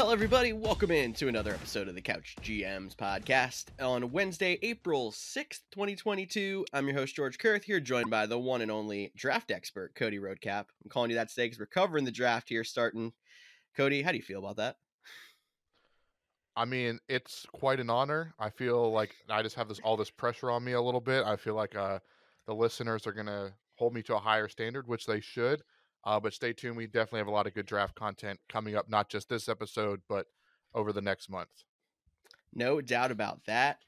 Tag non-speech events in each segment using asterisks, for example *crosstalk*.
Hello, everybody. Welcome in to another episode of the Couch GMs podcast on Wednesday, April 6th, 2022. I'm your host, George Kerth, here joined by the one and only draft expert, Cody Roadcap. I'm calling you that today because we're covering the draft here starting. Cody, how do you feel about that? I mean, it's quite an honor. I feel like I just have this all this pressure on me a little bit. I feel like uh, the listeners are going to hold me to a higher standard, which they should. Uh, but stay tuned. We definitely have a lot of good draft content coming up, not just this episode, but over the next month. No doubt about that.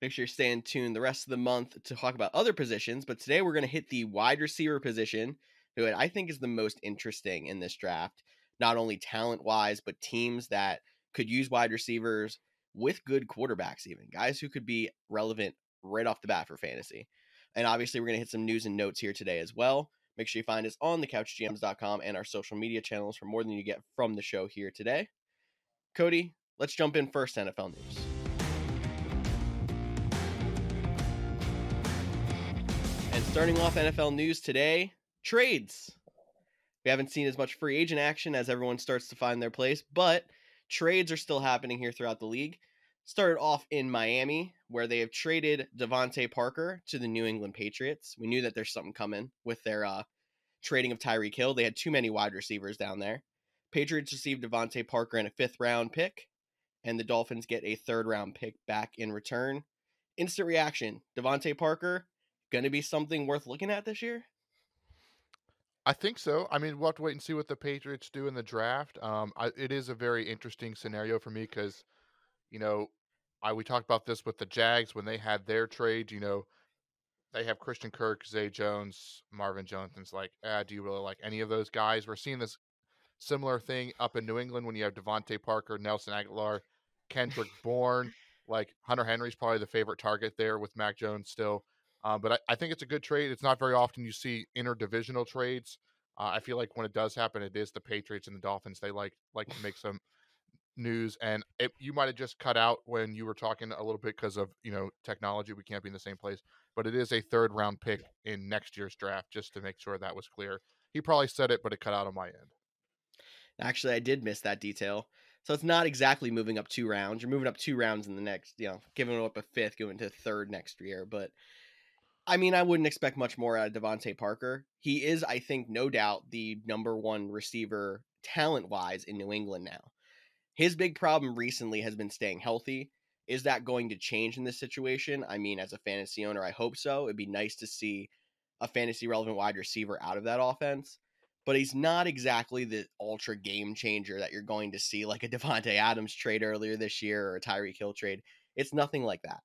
Make sure you're staying tuned the rest of the month to talk about other positions. But today we're going to hit the wide receiver position, who I think is the most interesting in this draft, not only talent wise, but teams that could use wide receivers with good quarterbacks, even guys who could be relevant right off the bat for fantasy. And obviously, we're going to hit some news and notes here today as well. Make sure you find us on thecouchgms.com and our social media channels for more than you get from the show here today. Cody, let's jump in first NFL news. And starting off NFL news today, trades. We haven't seen as much free agent action as everyone starts to find their place, but trades are still happening here throughout the league. Started off in Miami, where they have traded DeVante Parker to the New England Patriots. We knew that there's something coming with their uh, trading of Tyreek Hill. They had too many wide receivers down there. Patriots received DeVante Parker and a fifth round pick, and the Dolphins get a third round pick back in return. Instant reaction DeVante Parker, going to be something worth looking at this year? I think so. I mean, we'll have to wait and see what the Patriots do in the draft. Um, I, it is a very interesting scenario for me because, you know, I we talked about this with the Jags when they had their trade. You know, they have Christian Kirk, Zay Jones, Marvin Jones. Like, ah, do you really like any of those guys? We're seeing this similar thing up in New England when you have DeVante Parker, Nelson Agholor, Kendrick Bourne. Like Hunter Henry's probably the favorite target there with Mac Jones still. Um, but I, I, think it's a good trade. It's not very often you see interdivisional trades. Uh, I feel like when it does happen, it is the Patriots and the Dolphins. They like like to make some news, and it, you might have just cut out when you were talking a little bit because of you know technology. We can't be in the same place, but it is a third round pick in next year's draft. Just to make sure that was clear. He probably said it, but it cut out on my end. Actually, I did miss that detail. So it's not exactly moving up two rounds. You're moving up two rounds in the next, you know, giving up a fifth, going to third next year. But I mean, I wouldn't expect much more out of DeVante Parker. He is, I think, no doubt the number one receiver talent wise in New England now. His big problem recently has been staying healthy. Is that going to change in this situation? I mean, as a fantasy owner, I hope so. It'd be nice to see a fantasy relevant wide receiver out of that offense. But he's not exactly the ultra game changer that you're going to see like a *laughs* Davante Adams trade earlier this year or a Tyreek Hill trade. It's nothing like that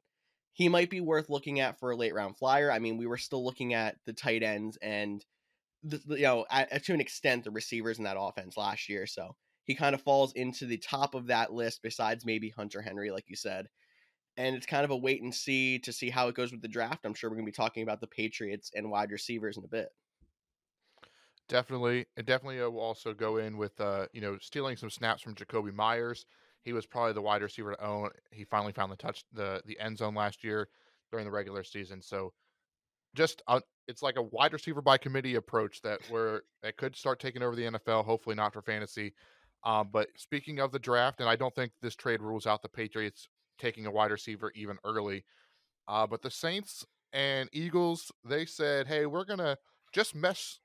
he might be worth looking at for a late round flyer. I mean, we were still looking at the tight ends and the, you know at, to an extent the receivers in that offense last year. So he kind of falls into the top of that list besides maybe Hunter Henry, like you said. And it's kind of a wait and see to see how it goes with the draft. I'm sure we're going to be talking about the Patriots and wide receivers in a bit. Definitely, and definitely will also go in with uh, you know stealing some snaps from Jakobi Meyers he was probably the wide receiver to own. He finally found the touch the the end zone last year during the regular season. So just uh, it's like a wide receiver by committee approach that where it could start taking over the NFL. Hopefully not for fantasy. Um, but speaking of the draft, and I don't think this trade rules out the Patriots taking a wide receiver even early. Uh, but the Saints and Eagles, they said, "Hey, we're gonna just mess."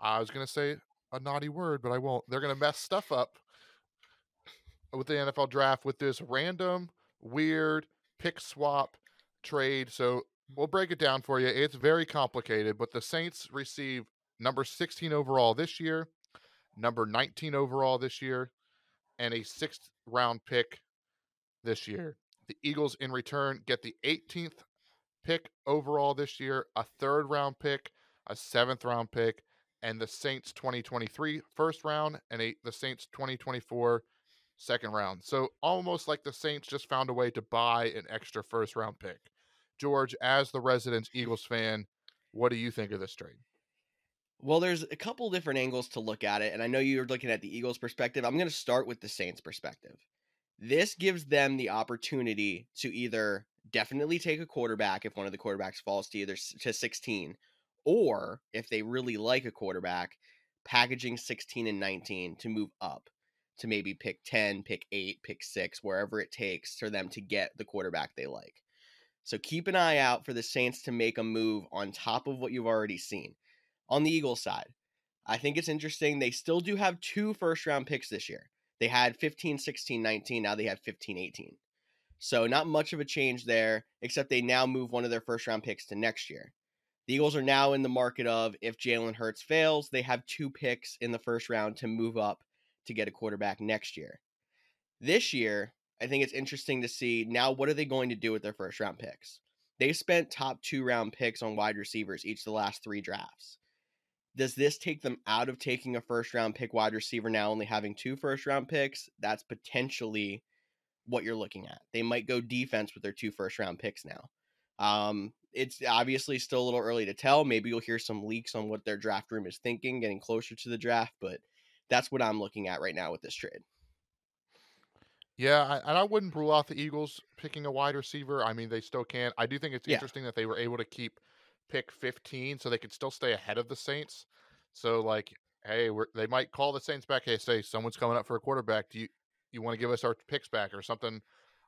I was gonna say a naughty word, but I won't. They're gonna mess stuff up with the NFL draft with this random, weird pick swap trade. So we'll break it down for you. It's very complicated, but the Saints receive number 16 overall this year, number 19 overall this year, and a sixth round pick this year. The Eagles, in return, get the 18th pick overall this year, a third round pick, a seventh round pick, and the Saints 2023 first round, and a, the Saints 2024 second round. So almost like the Saints just found a way to buy an extra first round pick. George, as the resident Eagles fan, what do you think of this trade? Well, there's a couple different angles to look at it, and I know you're looking at the Eagles' perspective. I'm going to start with the Saints' perspective. This gives them the opportunity to either definitely take a quarterback if one of the quarterbacks falls to either to 16, or if they really like a quarterback, packaging 16 and 19 to move up to maybe pick 10, pick 8, pick 6, wherever it takes for them to get the quarterback they like. So keep an eye out for the Saints to make a move on top of what you've already seen. On the Eagles side, I think it's interesting. They still do have two first round picks this year. They had 15, 16, 19. Now they have 15, 18. So not much of a change there, except they now move one of their first round picks to next year. The Eagles are now in the market of if Jalen Hurts fails, they have two picks in the first round to move up to get a quarterback next year. This year, I think it's interesting to see now what are they going to do with their first round picks? They spent top two round picks on wide receivers each of the last three drafts. Does this take them out of taking a first round pick wide receiver now, only having two first round picks? That's potentially what you're looking at. They might go defense with their two first round picks now. Um, it's obviously still a little early to tell. Maybe you'll hear some leaks on what their draft room is thinking getting closer to the draft, but that's what I'm looking at right now with this trade. Yeah, I, and I wouldn't rule out the Eagles picking a wide receiver. I mean, they still can. I do think it's Yeah. interesting that they were able to keep pick 15 so they could still stay ahead of the Saints. So, like, hey, we're, they might call the Saints back. Hey, say someone's coming up for a quarterback. Do you you want to give us our picks back or something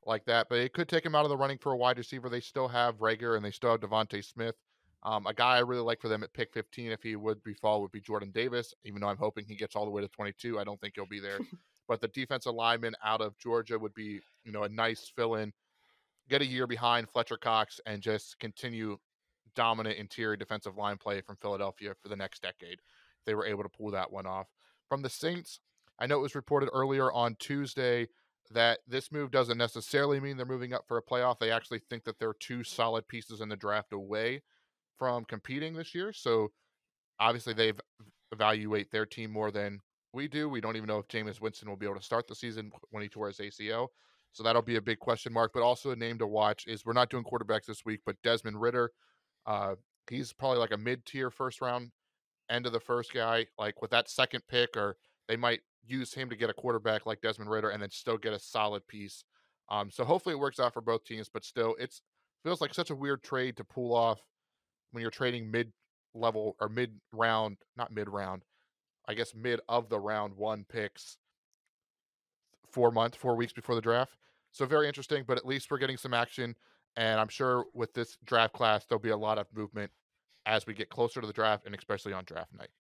like that? But it could take them out of the running for a wide receiver. They still have Reagor and they still have DeVonta Smith. Um, a guy I really like for them at pick 15, if he would be fall, would be Jordan Davis. Even though I'm hoping he gets all the way to 22, I don't think he'll be there. *laughs* but the defensive lineman out of Georgia would be, you know, a nice fill in. Get a year behind Fletcher Cox and just continue dominant interior defensive line play from Philadelphia for the next decade. They were able to pull that one off. From the Saints, I know it was reported earlier on Tuesday that this move doesn't necessarily mean they're moving up for a playoff. They actually think that they're two solid pieces in the draft away from competing this year. So obviously they evaluate their team more than we do. We don't even know if Jameis Winston will be able to start the season when he tore his ACL. So that'll be a big question mark. But also a name to watch is we're not doing quarterbacks this week, but Desmond Ridder. Uh, he's probably like a mid tier first round, end of the first guy. Like with that second pick, or they might use him to get a quarterback like Desmond Ridder and then still get a solid piece. Um, so hopefully it works out for both teams, but still, it's feels like such a weird trade to pull off when you're trading mid level or mid round, not mid round, I guess mid of the round one picks four months, four weeks before the draft. So very interesting, but at least we're getting some action. And I'm sure with this draft class, there'll be a lot of movement as we get closer to the draft and especially on draft night.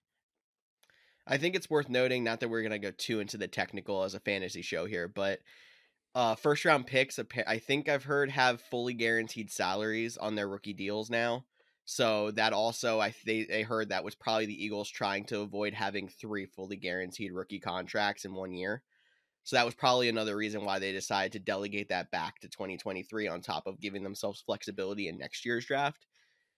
I think it's worth noting, not that we're going to go too into the technical as a fantasy show here, but uh, first round picks, I think I've heard have fully guaranteed salaries on their rookie deals now. So that also, I they, they heard that was probably the Eagles trying to avoid having three fully guaranteed rookie contracts in one year. So that was probably another reason why they decided to delegate that back to 2023 on top of giving themselves flexibility in next year's draft.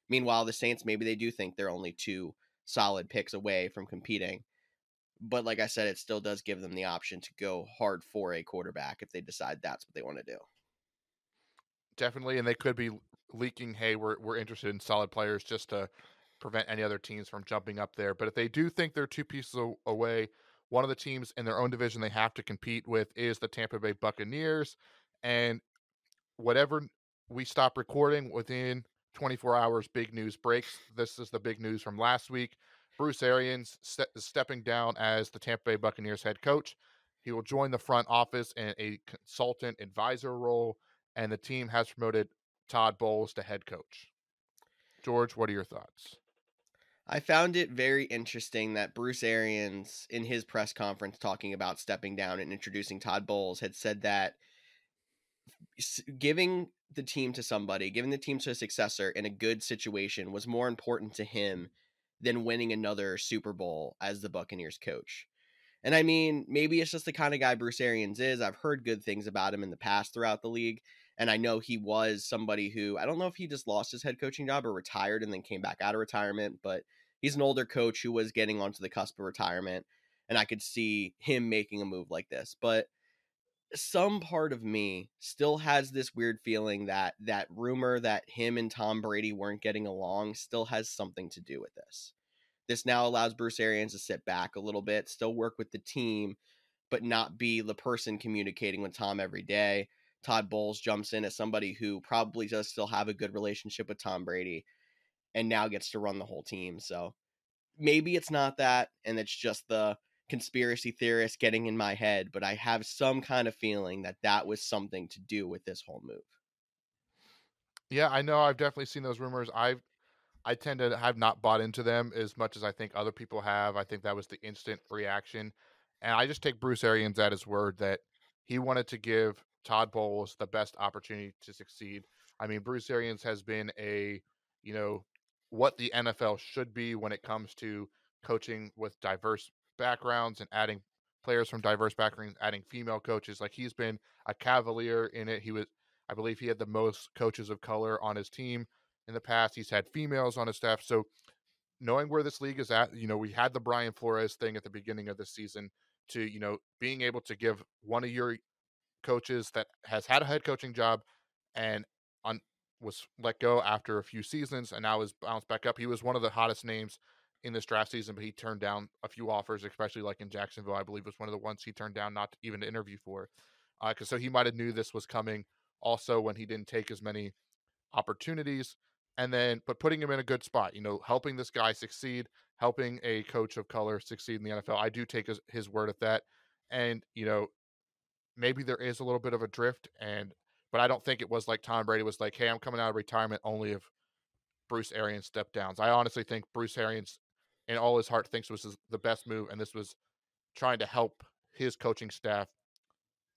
Meanwhile, the Saints, maybe they do think they're only two solid picks away from competing. But like I said, it still does give them the option to go hard for a quarterback if they decide that's what they want to do. Definitely, and they could be leaking, hey, we're we're interested in solid players just to prevent any other teams from jumping up there. But if they do think they're two pieces away, one of the teams in their own division they have to compete with is the Tampa Bay Buccaneers. And whatever we stop recording within 24 hours, big news breaks. This is the big news from last week. Bruce Arians is stepping down as the Tampa Bay Buccaneers head coach. He will join the front office in a consultant advisor role, and the team has promoted Todd Bowles to head coach. George, what are your thoughts? I found it very interesting that Bruce Arians, in his press conference talking about stepping down and introducing Todd Bowles, had said that giving the team to somebody, giving the team to a successor in a good situation was more important to him than winning another Super Bowl as the Buccaneers coach. And I mean, maybe it's just the kind of guy Bruce Arians is. I've heard good things about him in the past throughout the league. And I know he was somebody who, I don't know if he just lost his head coaching job or retired and then came back out of retirement, but he's an older coach who was getting onto the cusp of retirement. And I could see him making a move like this. But some part of me still has this weird feeling that that rumor that him and Tom Brady weren't getting along still has something to do with this. This now allows Bruce Arians to sit back a little bit, still work with the team, but not be the person communicating with Tom every day. Todd Bowles jumps in as somebody who probably does still have a good relationship with Tom Brady and now gets to run the whole team. So maybe it's not that and it's just the conspiracy theorist getting in my head, but I have some kind of feeling that that was something to do with this whole move. Yeah, I know. I've definitely seen those rumors. I've I tend to have not bought into them as much as I think other people have. I think that was the instant reaction. And I just take Bruce Arians at his word that he wanted to give Todd Bowles the best opportunity to succeed. I mean, Bruce Arians has been a, you know, what the NFL should be when it comes to coaching with diverse backgrounds and adding players from diverse backgrounds, adding female coaches. Like he's been a cavalier in it. He was, I believe, he had the most coaches of color on his team in the past. He's had females on his staff. So knowing where this league is at, you know, we had the Brian Flores thing at the beginning of the season to, you know, being able to give one of your coaches that has had a head coaching job and on was let go after a few seasons and now is bounced back up. He was one of the hottest names in this draft season, but he turned down a few offers, especially like in Jacksonville, I believe was one of the ones he turned down not to even to interview for. Because uh, so he might have knew this was coming also when he didn't take as many opportunities and then but putting him in a good spot you know helping this guy succeed helping a coach of color succeed in the nfl i do take his, his word at that and you know maybe there is a little bit of a drift and but i don't think it was like tom brady was like hey i'm coming out of retirement only if bruce arians stepped down i honestly think bruce arians in all his heart thinks was the best move and this was trying to help his coaching staff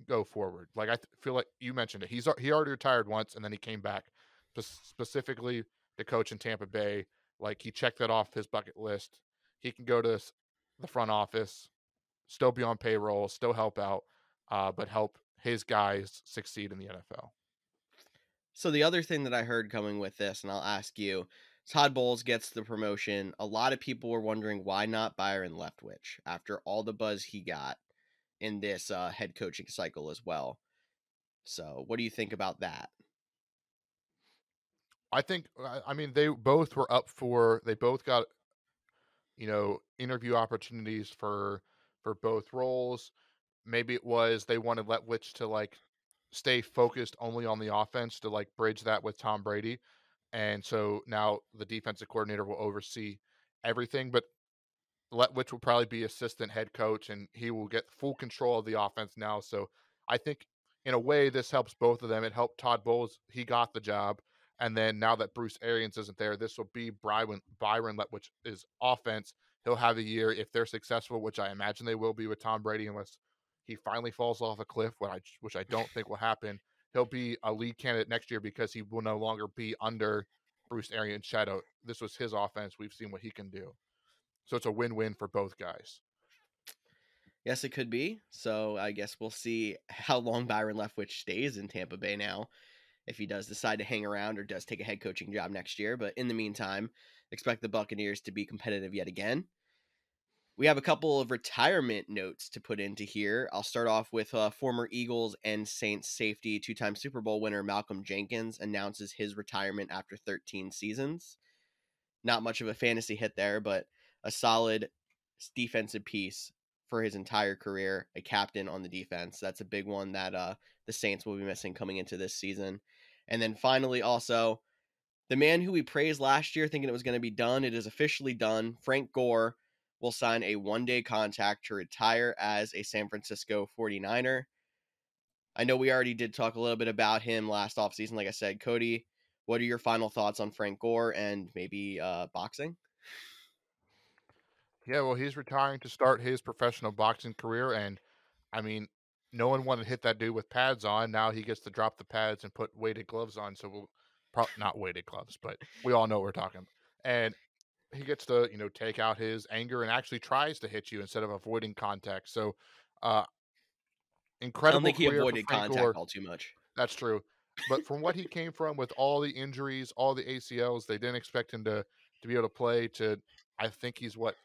go forward like i th- feel like you mentioned it he's he already retired once and then he came back specifically to coach in Tampa Bay. Like he checked that off his bucket list. He can go to the front office, still be on payroll, still help out, uh, but help his guys succeed in the NFL. So the other thing that I heard coming with this, and I'll ask you, Todd Bowles gets the promotion. A lot of people were wondering why not Byron Leftwich after all the buzz he got in this uh, head coaching cycle as well. So, what do you think about that? I think I mean they both were up for they both got you know interview opportunities for for both roles. Maybe it was they wanted Leftwich to like stay focused only on the offense to like bridge that with Tom Brady. And so now the defensive coordinator will oversee everything, but Leftwich will probably be assistant head coach and he will get full control of the offense now. So I think in a way this helps both of them. It helped Todd Bowles, he got the job. And then now that Bruce Arians isn't there, this will be Byron Byron, which is offense. He'll have a year if they're successful, which I imagine they will be with Tom Brady, unless he finally falls off a cliff, which I which I don't think will happen. He'll be a lead candidate next year because he will no longer be under Bruce Arians' shadow. This was his offense. We've seen what he can do, so it's a win-win for both guys. Yes, it could be. So I guess we'll see how long Byron Leftwich stays in Tampa Bay now if he does decide to hang around or does take a head coaching job next year. But in the meantime, expect the Buccaneers to be competitive yet again. We have a couple of retirement notes to put into here. I'll start off with uh, former Eagles and Saints safety, two time Super Bowl winner Malcolm Jenkins announces his retirement after 13 seasons. Not much of a fantasy hit there, but a solid defensive piece for his entire career, a captain on the defense. That's a big one that uh, the Saints will be missing coming into this season. And then finally, also, the man who we praised last year thinking it was going to be done, it is officially done. Frank Gore will sign a one day contract to retire as a San Francisco 49er. I know we already did talk a little bit about him last offseason. Like I said, Cody, what are your final thoughts on Frank Gore and maybe uh, boxing? Yeah, well, he's retiring to start his professional boxing career, and I mean, no one wanted to hit that dude with pads on. Now he gets to drop the pads and put weighted gloves on. So we'll probably not weighted gloves, but we all know what we're talking. About. And he gets to you know take out his anger and actually tries to hit you instead of avoiding contact. So, uh, incredible. I don't think he avoided contact Gore. all too much. That's true. But from what he came from, with all the injuries, all the ACLs, they didn't expect him to to be able to play. To I think he's what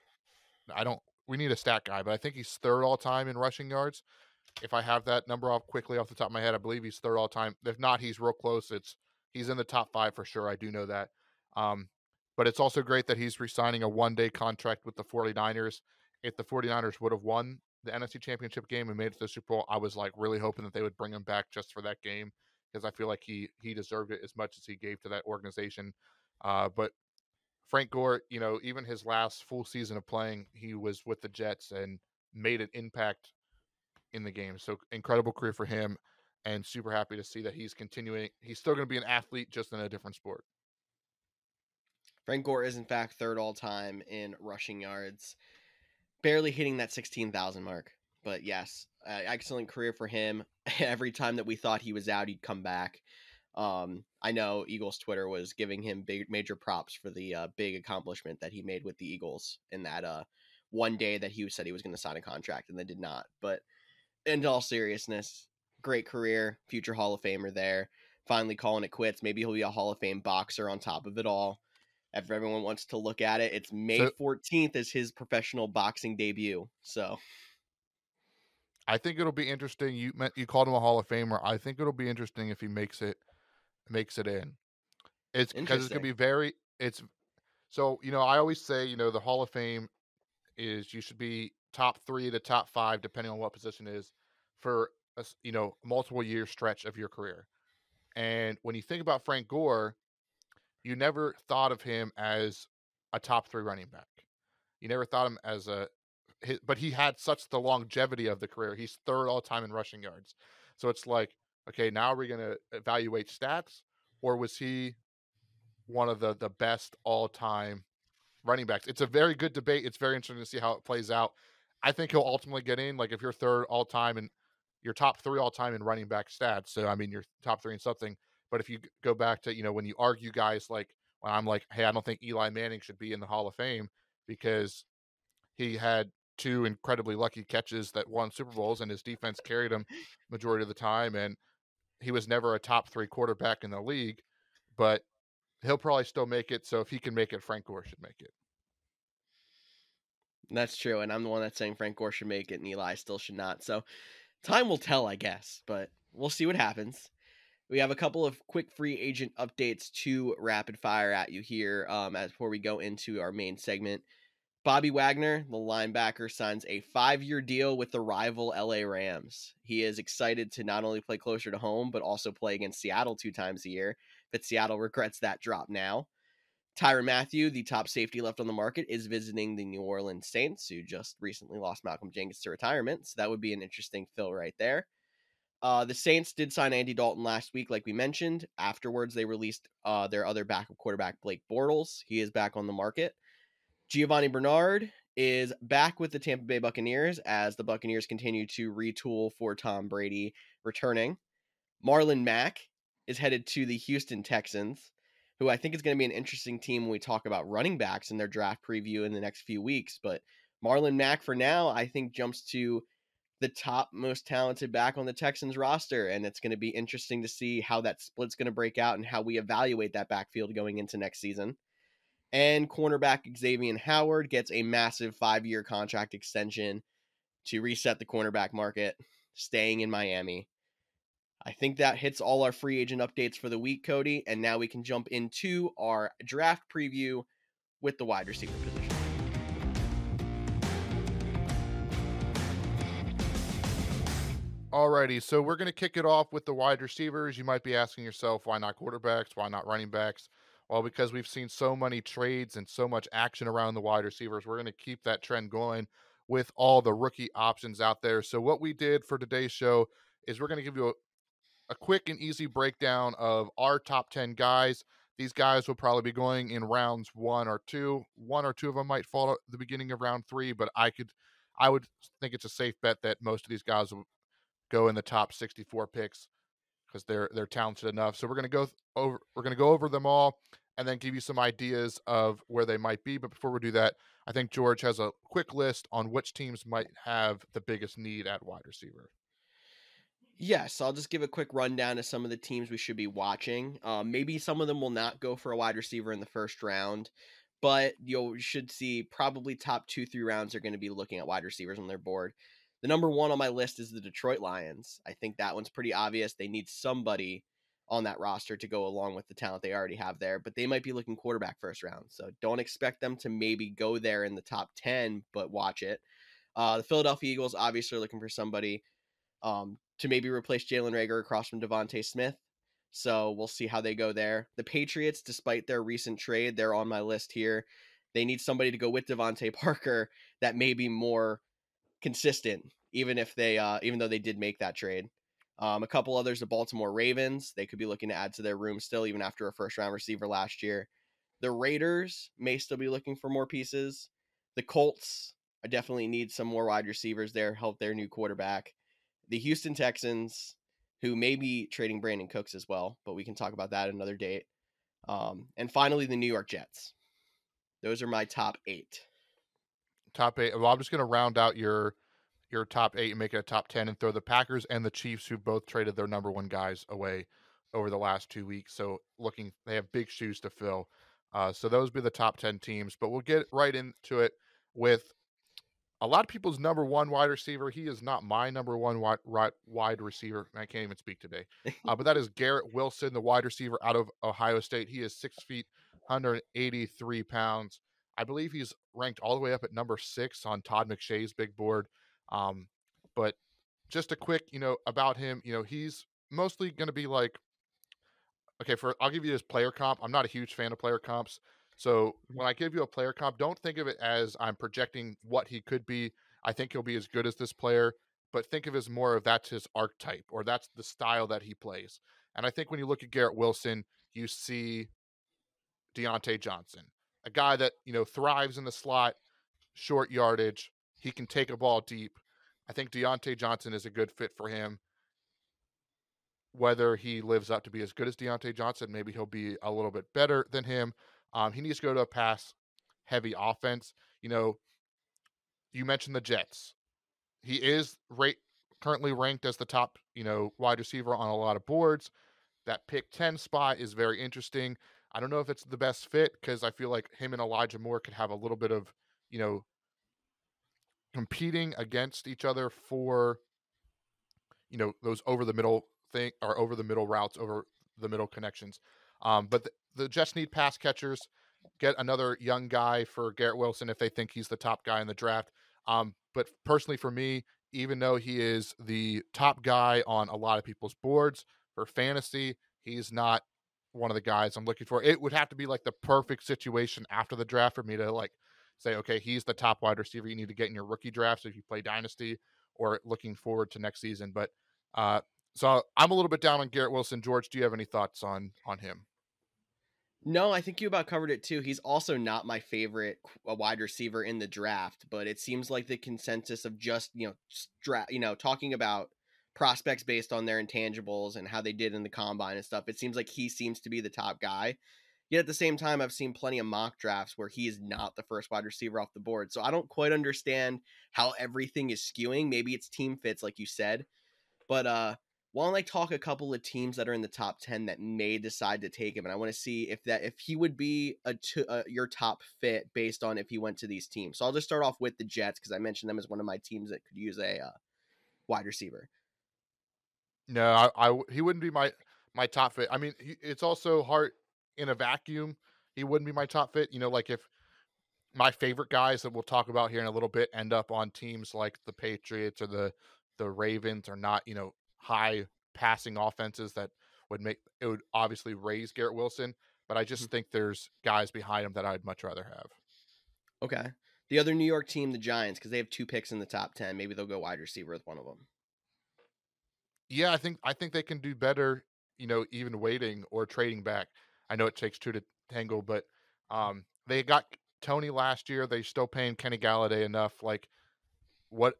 I don't. We need a stat guy, but I think he's third all time in rushing yards. If I have that number off quickly off the top of my head, I believe he's third all time. If not, he's real close. It's he's in the top five for sure. I do know that. Um, but it's also great that he's resigning a one day contract with the 49ers. If the 49ers would have won the NFC Championship game and made it to the Super Bowl, I was like really hoping that they would bring him back just for that game because I feel like he he deserved it as much as he gave to that organization. Uh, but Frank Gore, you know, even his last full season of playing, he was with the Jets and made an impact in the game. So incredible career for him, and super happy to see that he's continuing. He's still going to be an athlete, just in a different sport. Frank Gore is in fact third all time in rushing yards, barely hitting that sixteen thousand mark. But yes, uh, excellent career for him. *laughs* Every time that we thought he was out, he'd come back. Um, I know Eagles Twitter was giving him big major props for the uh, big accomplishment that he made with the Eagles in that uh, one day that he said he was going to sign a contract and they did not. But in all seriousness, great career, future Hall of Famer there. Finally calling it quits. Maybe he'll be a Hall of Fame boxer on top of it all. If everyone wants to look at it, it's May so, 14th is his professional boxing debut. So I think it'll be interesting. You meant you called him a Hall of Famer. I think it'll be interesting if he makes it makes it in. It's because it's gonna be very. It's so you know I always say you know the Hall of Fame is you should be top three to top five depending on what position is for a you know multiple year stretch of your career. And when you think about Frank Gore, you never thought of him as a top three running back. You never thought him as a, but he had such the longevity of the career. He's third all time in rushing yards. So it's like okay, now are we going to evaluate stats, or was he one of the the best all time running backs? It's a very good debate. It's very interesting to see how it plays out. I think he'll ultimately get in. Like if you're third all time and your top three all time in running back stats, so I mean you're top three in something. But if you go back to you know when you argue guys like when I'm like, hey, I don't think Eli Manning should be in the Hall of Fame because he had two incredibly lucky catches that won Super Bowls and his defense carried him majority of the time and he was never a top three quarterback in the league, but he'll probably still make it. So if he can make it, Frank Gore should make it. That's true, and I'm the one that's saying Frank Gore should make it, and Eli still should not. So time will tell, I guess, but we'll see what happens. We have a couple of quick free agent updates to rapid fire at you here um, as before we go into our main segment. Bobby Wagner, the linebacker, signs a five year deal with the rival LA Rams. He is excited to not only play closer to home, but also play against Seattle two times a year. But Seattle regrets that drop now. Tyrann Mathieu, the top safety left on the market, is visiting the New Orleans Saints, who just recently lost Malcolm Jenkins to retirement. So that would be an interesting fill right there. Uh, the Saints did sign Andy Dalton last week, like we mentioned. Afterwards, they released uh, their other backup quarterback, Blake Bortles. He is back on the market. Giovani Bernard is back with the Tampa Bay Buccaneers as the Buccaneers continue to retool for Tom Brady returning. Marlon Mack is headed to the Houston Texans, who I think is going to be an interesting team when we talk about running backs in their draft preview in the next few weeks. But Marlon Mack, for now, I think jumps to the top most talented back on the Texans roster. And it's going to be interesting to see how that split's going to break out and how we evaluate that backfield going into next season. And cornerback Xavier Howard gets a massive five year contract extension to reset the cornerback market, staying in Miami. I think that hits all our free agent updates for the week, Cody. And now we can jump into our draft preview with the wide receiver position. Alrighty, so we're going to kick it off with the wide receivers. You might be asking yourself, why not quarterbacks? Why not running backs? Well, because we've seen so many trades and so much action around the wide receivers, we're going to keep that trend going with all the rookie options out there. So, what we did for today's show is we're going to give you a, a quick and easy breakdown of our top 10 guys. These guys will probably be going in rounds one or two. One or two of them might fall at the beginning of round three, but I could, I would think it's a safe bet that most of these guys will go in the top 64 picks because they're they're talented enough. So we're gonna go over we're gonna go over them all and then give you some ideas of where they might be. But before we do that, I think George has a quick list on which teams might have the biggest need at wide receiver. Yes, I'll just give a quick rundown of some of the teams we should be watching. Um, maybe some of them will not go for a wide receiver in the first round, but you should see probably top two, three rounds are going to be looking at wide receivers on their board. The number one on my list is the Detroit Lions. I think that one's pretty obvious. They need somebody on that roster to go along with the talent they already have there, but they might be looking quarterback first round. So don't expect them to maybe go there in the top 10, but watch it. Uh, the Philadelphia Eagles obviously are looking for somebody um, to maybe replace Jalen Reagor across from DeVonta Smith. So we'll see how they go there. The Patriots, despite their recent trade, they're on my list here. They need somebody to go with DeVante Parker that may be more consistent, even if they uh, even though they did make that trade. Um, a couple others, the Baltimore Ravens, they could be looking to add to their room still, even after a first round receiver last year. The Raiders may still be looking for more pieces. The Colts, I definitely need some more wide receivers there, help their new quarterback. The Houston Texans, who may be trading Brandin Cooks as well, but we can talk about that another date. Um, and finally, the New York Jets. Those are my top eight. Top eight. Well, I'm just going to round out your your top eight and make it a top ten, and throw the Packers and the Chiefs, who both traded their number one guys away over the last two weeks. So looking, they have big shoes to fill. Uh, so those be the top ten teams. But we'll get right into it with a lot of people's number one wide receiver. He is not my number one wide, wide receiver. I can't even speak today. Uh, but that is Garrett Wilson, the wide receiver out of Ohio State. He is six feet, 183 pounds. I believe he's ranked all the way up at number six on Todd McShay's big board. Um, but just a quick, you know, about him, you know, he's mostly going to be like, okay, for I'll give you his player comp. I'm not a huge fan of player comps. So mm-hmm. when I give you a player comp, don't think of it as I'm projecting what he could be. I think he'll be as good as this player, but think of it as more of that's his archetype or that's the style that he plays. And I think when you look at Garrett Wilson, you see Diontae Johnson, a guy that, you know, thrives in the slot, short yardage. He can take a ball deep. I think Diontae Johnson is a good fit for him. Whether he lives up to be as good as Diontae Johnson, maybe he'll be a little bit better than him. Um, he needs to go to a pass heavy offense. You know, you mentioned the Jets. He is rate currently ranked as the top, you know, wide receiver on a lot of boards. That pick 10 spot is very interesting. I don't know if it's the best fit because I feel like him and Elijah Moore could have a little bit of, you know, competing against each other for, you know, those over the middle thing or over the middle routes, over the middle connections. Um, but the, the Jets need pass catchers. Get another young guy for Garrett Wilson if they think he's the top guy in the draft. Um, but personally, for me, even though he is the top guy on a lot of people's boards for fantasy, he's not one of the guys I'm looking for. It would have to be like the perfect situation after the draft for me to like say, okay, he's the top wide receiver you need to get in your rookie drafts if you play dynasty or looking forward to next season. But uh, so I'm a little bit down on Garrett Wilson. George, do you have any thoughts on on him? No, I think you about covered it too. He's also not my favorite wide receiver in the draft, but it seems like the consensus of just you know draft, you know, talking about prospects based on their intangibles and how they did in the combine and stuff. It seems like he seems to be the top guy. Yet at the same time, I've seen plenty of mock drafts where he is not the first wide receiver off the board. So I don't quite understand how everything is skewing. Maybe it's team fits, like you said, but uh, why don't I talk a couple of teams that are in the top 10 that may decide to take him and I want to see if that if he would be a uh, your top fit based on if he went to these teams. So I'll just start off with the Jets because I mentioned them as one of my teams that could use a uh, wide receiver. No, I, I, he wouldn't be my my top fit. I mean, he, it's also hard in a vacuum. He wouldn't be my top fit. You know, like if my favorite guys that we'll talk about here in a little bit end up on teams like the Patriots or the the Ravens are not, you know, high passing offenses that would make it would obviously raise Garrett Wilson, but I just mm-hmm. think there's guys behind him that I'd much rather have. Okay. The other New York team, the Giants, because they have two picks in the top ten. Maybe they'll go wide receiver with one of them. Yeah, I think I think they can do better. You know, even waiting or trading back. I know it takes two to tangle, but um, they got Toney last year. They still paying Kenny Golladay enough. Like, what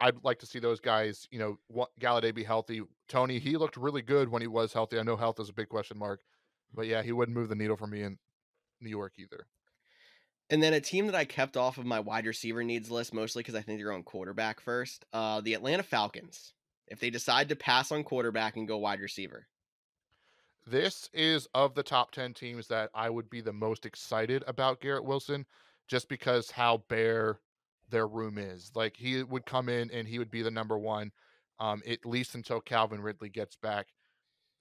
I'd like to see those guys, you know, Golladay be healthy. Toney, he looked really good when he was healthy. I know health is a big question mark, but yeah, he wouldn't move the needle for me in New York either. And then a team that I kept off of my wide receiver needs list mostly because I think they're on quarterback first. Uh, the Atlanta Falcons. If they decide to pass on quarterback and go wide receiver, this is of the top 10 teams that I would be the most excited about Garrett Wilson just because how bare their room is. Like he would come in and he would be the number one, um, at least until Calvin Ridley gets back.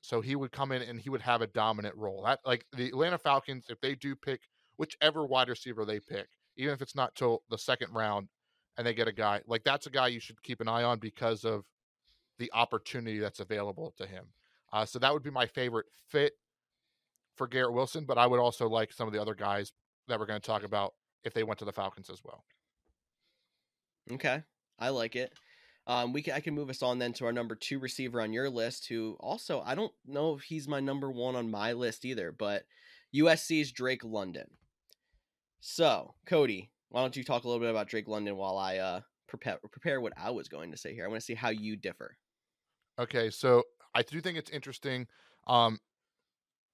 So he would come in and he would have a dominant role. That like the Atlanta Falcons, if they do pick whichever wide receiver they pick, even if it's not till the second round, and they get a guy like that's a guy you should keep an eye on because of the opportunity that's available to him. Uh, so that would be my favorite fit for Garrett Wilson, but I would also like some of the other guys that we're going to talk about if they went to the Falcons as well. Okay. I like it. Um, we can, I can move us on then to our number two receiver on your list, who also I don't know if he's my number one on my list either, but USC's Drake London. So, Cody, why don't you talk a little bit about Drake London while I uh, prepare prepare what I was going to say here. I want to see how you differ. Okay, so I do think it's interesting. Um,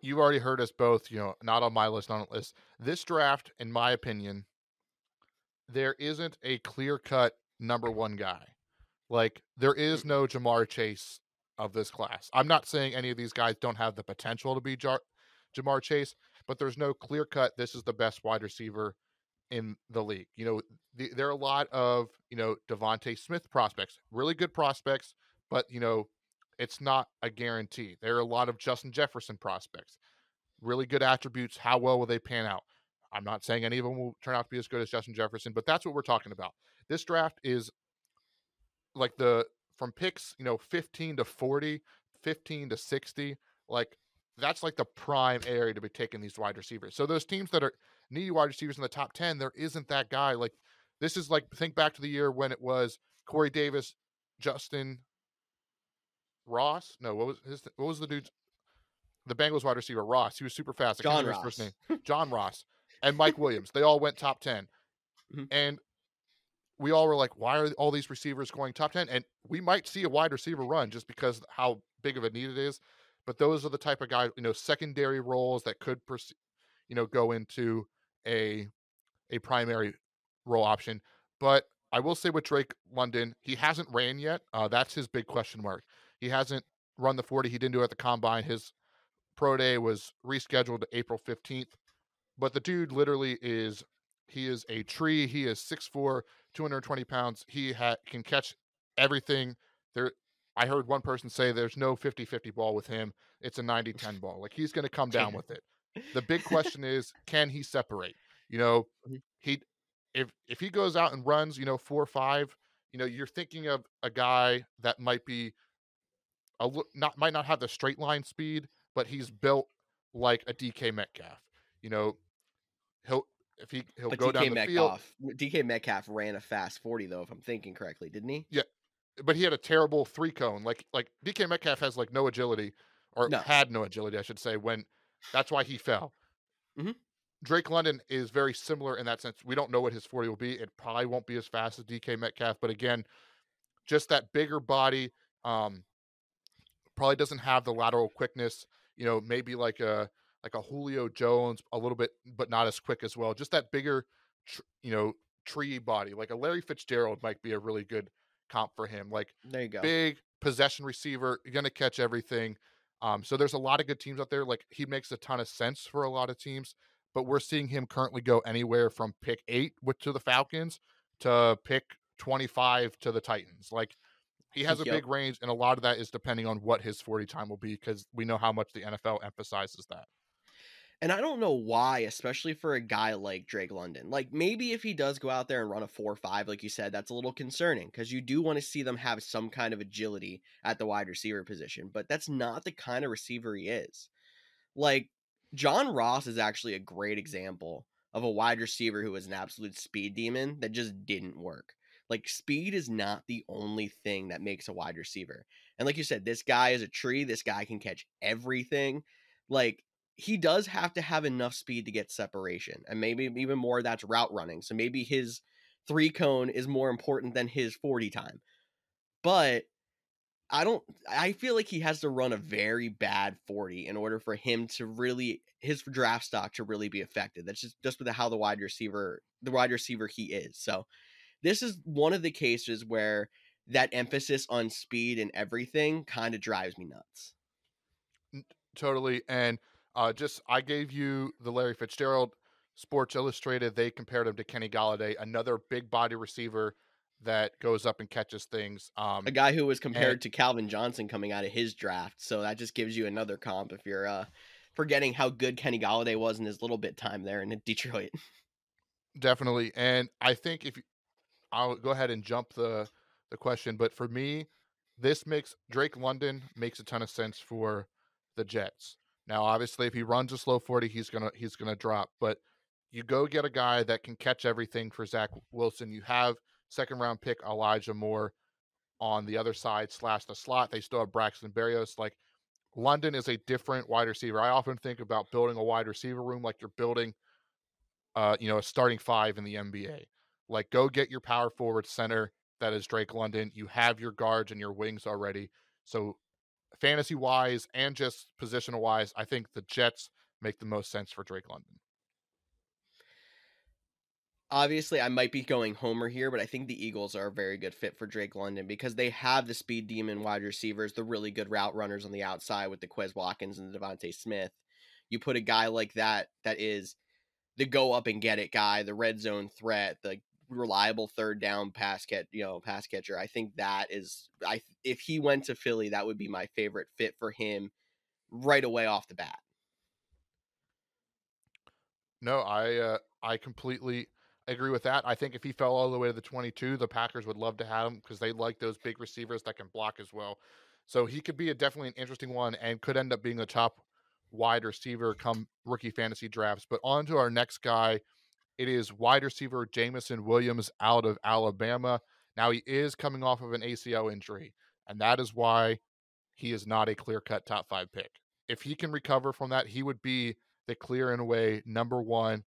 you've already heard us both, you know, not on my list, not on list. This draft, in my opinion, there isn't a clear cut number one guy. Like there is no Ja'Marr Chase of this class. I'm not saying any of these guys don't have the potential to be Jar- Ja'Marr Chase, but there's no clear cut. This is the best wide receiver in the league. You know, the, there are a lot of you know DeVonta Smith prospects, really good prospects, but you know, it's not a guarantee. There are a lot of Justin Jefferson prospects, really good attributes. How well will they pan out? I'm not saying any of them will turn out to be as good as Justin Jefferson, but that's what we're talking about. This draft is like the from picks, you know, 15 to 40, 15 to 60, like that's like the prime area to be taking these wide receivers. So those teams that are needy wide receivers in the top 10, there isn't that guy. Like this is like think back to the year when it was Corey Davis, Justin Ross. No, what was his what was the dude the Bengals wide receiver Ross. He was super fast. I John Ross. first name. *laughs* John Ross and Mike Williams. They all went top 10. Mm-hmm. And we all were like, why are all these receivers going top 10? And we might see a wide receiver run just because how big of a need it is. But those are the type of guys, you know, secondary roles that could, pers- you know, go into a a primary role option. But I will say with Drake London, he hasn't ran yet. Uh, that's his big question mark. He hasn't run the 40. He didn't do it at the combine. His pro day was rescheduled to April 15th. But the dude literally is he is a tree. He is 6'4, 220 pounds. He ha- can catch everything. There I heard one person say there's no 50-50 ball with him. It's a 90-10 *laughs* ball. Like he's going to come down with it. The big *laughs* question is can he separate? You know, mm-hmm. he if if he goes out and runs, you know, 4 or 5, you know, you're thinking of a guy that might be a not might not have the straight line speed, but he's built like a DK Metcalf. You know, he'll if he he'll but go DK down the Metcalf, field. DK Metcalf ran a fast forty though, if I'm thinking correctly, didn't he? Yeah, but he had a terrible three cone. Like like DK Metcalf has like no agility, or no. had no agility, I should say. When that's why he fell. Mm-hmm. Drake London is very similar in that sense. We don't know what his 40 will be. It probably won't be as fast as DK Metcalf, but again, just that bigger body. Um, probably doesn't have the lateral quickness. You know, maybe like a like a Julio Jones, a little bit, but not as quick as well. Just that bigger, tr- you know, tree body. Like a Larry Fitzgerald might be a really good comp for him. Like there you go, big possession receiver, you're gonna catch everything. Um, so there's a lot of good teams out there. Like he makes a ton of sense for a lot of teams, but we're seeing him currently go anywhere from pick eight with to the Falcons to pick 25 to the Titans. Like he has a yep. big range, and a lot of that is depending on what his 40 time will be because we know how much the NFL emphasizes that. And I don't know why, especially for a guy like Drake London. Like maybe if he does go out there and run a 4-5 like you said, that's a little concerning because you do want to see them have some kind of agility at the wide receiver position, but that's not the kind of receiver he is. Like John Ross is actually a great example of a wide receiver who was an absolute speed demon that just didn't work. Like speed is not the only thing that makes a wide receiver. And like you said, this guy is a tree. This guy can catch everything. Like he does have to have enough speed to get separation, and maybe even more that's route running. So maybe his three cone is more important than his 40 time. But I don't I feel like he has to run a very bad 40 in order for him to really his draft stock to really be affected. That's just just with how the wide receiver the wide receiver he is. So this is one of the cases where that emphasis on speed and everything kind of drives me nuts. Totally. And uh, just I gave you the Larry Fitzgerald Sports Illustrated. They compared him to Kenny Golladay, another big body receiver that goes up and catches things. Um, a guy who was compared and, to Calvin Johnson coming out of his draft. So that just gives you another comp if you're uh, forgetting how good Kenny Golladay was in his little bit time there in Detroit. *laughs* Definitely, and I think if you, I'll go ahead and jump the the question, but for me, this makes Drake London makes a ton of sense for the Jets. Now, obviously, if he runs a slow 40, he's gonna he's gonna drop. But you go get a guy that can catch everything for Zach Wilson. You have second round pick Elijah Moore on the other side slash the slot. They still have Braxton Berrios. Like London is a different wide receiver. I often think about building a wide receiver room like you're building, uh, you know, a starting five in the NBA. Like go get your power forward center that is Drake London. You have your guards and your wings already. So fantasy wise and just positional wise, I think the Jets make the most sense for Drake London obviously I might be going homer here, but I think the Eagles are a very good fit for Drake London because they have the speed demon wide receivers, the really good route runners on the outside with the Quez Watkins and the DeVonta Smith. You put a guy like that that is the go up and get it guy, the red zone threat, the reliable third down pass catch, you know, pass catcher. I think that is I if he went to Philly, that would be my favorite fit for him right away off the bat. No, I uh, I completely agree with that. I think if he fell all the way to the 22, the Packers would love to have him because they like those big receivers that can block as well. So he could be a definitely an interesting one and could end up being the top wide receiver come rookie fantasy drafts. But on to our next guy. It is wide receiver Jameson Williams out of Alabama. Now he is coming off of an ACL injury, and that is why he is not a clear cut top five pick. If he can recover from that, he would be the clear and away number one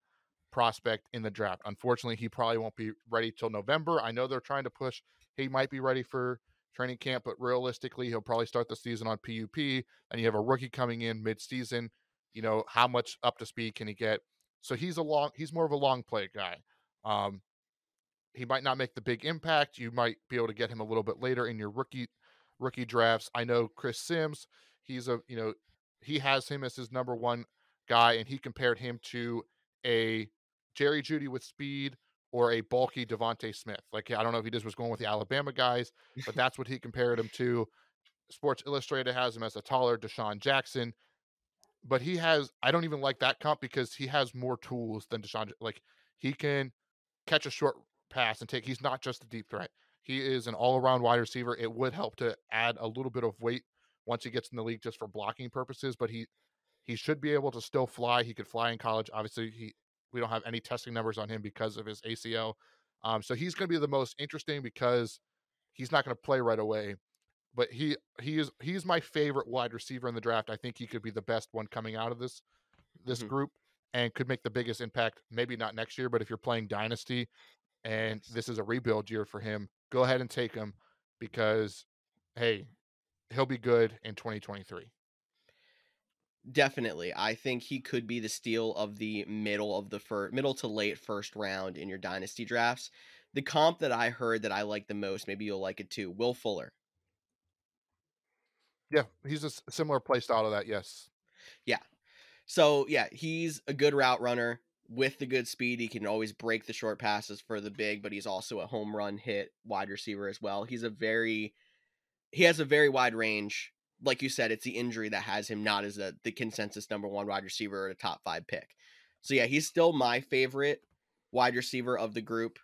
prospect in the draft. Unfortunately, he probably won't be ready till November. I know they're trying to push. He might be ready for training camp, but realistically, he'll probably start the season on PUP. And you have a rookie coming in mid-season. You know how much up to speed can he get? So he's a long. He's more of a long play guy. Um, he might not make the big impact. You might be able to get him a little bit later in your rookie rookie drafts. I know Chris Sims. He's a you know he has him as his number one guy, and he compared him to a Jerry Jeudy with speed or a bulky DeVonta Smith. Like I don't know if he just was going with the Alabama guys, but *laughs* that's what he compared him to. Sports Illustrated has him as a taller DeSean Jackson, but he has I don't even like that comp because he has more tools than DeSean. Like he can catch a short pass and take. He's not just a deep threat. He is an all-around wide receiver. It would help to add a little bit of weight once he gets in the league just for blocking purposes, but he he should be able to still fly. He could fly in college. Obviously, he we don't have any testing numbers on him because of his ACL. Um, so he's going to be the most interesting because he's not going to play right away. But he he is he's my favorite wide receiver in the draft. I think he could be the best one coming out of this this mm-hmm. group and could make the biggest impact. Maybe not next year, but if you're playing dynasty and this is a rebuild year for him, go ahead and take him because hey, he'll be good in 2023. Definitely. I think he could be the steal of the middle of the first middle to late first round in your dynasty drafts. The comp that I heard that I like the most, maybe you'll like it too, Will Fuller. Yeah, he's a similar play style to that, yes. Yeah. So, yeah, he's a good route runner with the good speed. He can always break the short passes for the big, but he's also a home run hit wide receiver as well. He's a very he has a very wide range like you said, it's the injury that has him not as a the consensus number one wide receiver or a top five pick. So yeah, he's still my favorite wide receiver of the group,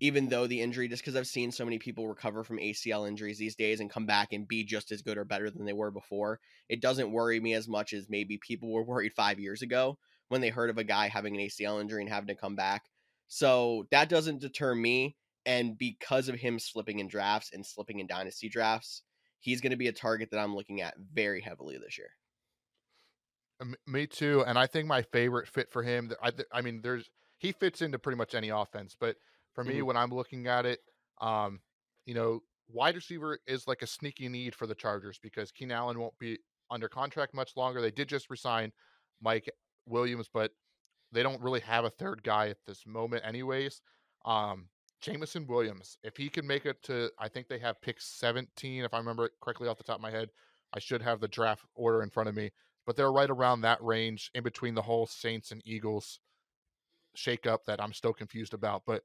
even though the injury, just because I've seen so many people recover from ACL injuries these days and come back and be just as good or better than they were before. It doesn't worry me as much as maybe people were worried five years ago when they heard of a guy having an ACL injury and having to come back. So that doesn't deter me. And because of him slipping in drafts and slipping in dynasty drafts, he's going to be a target that I'm looking at very heavily this year. Me too, and I think my favorite fit for him. I, I mean, there's he fits into pretty much any offense, but for me, mm-hmm. when I'm looking at it, um, you know, wide receiver is like a sneaky need for the Chargers because Keenan Allen won't be under contract much longer. They did just resign Mike Williams, but they don't really have a third guy at this moment, anyways. Um, Jameson Williams, if he can make it to, I think they have pick 17, if I remember it correctly off the top of my head. I should have the draft order in front of me, but they're right around that range in between the whole Saints and Eagles shakeup that I'm still confused about. But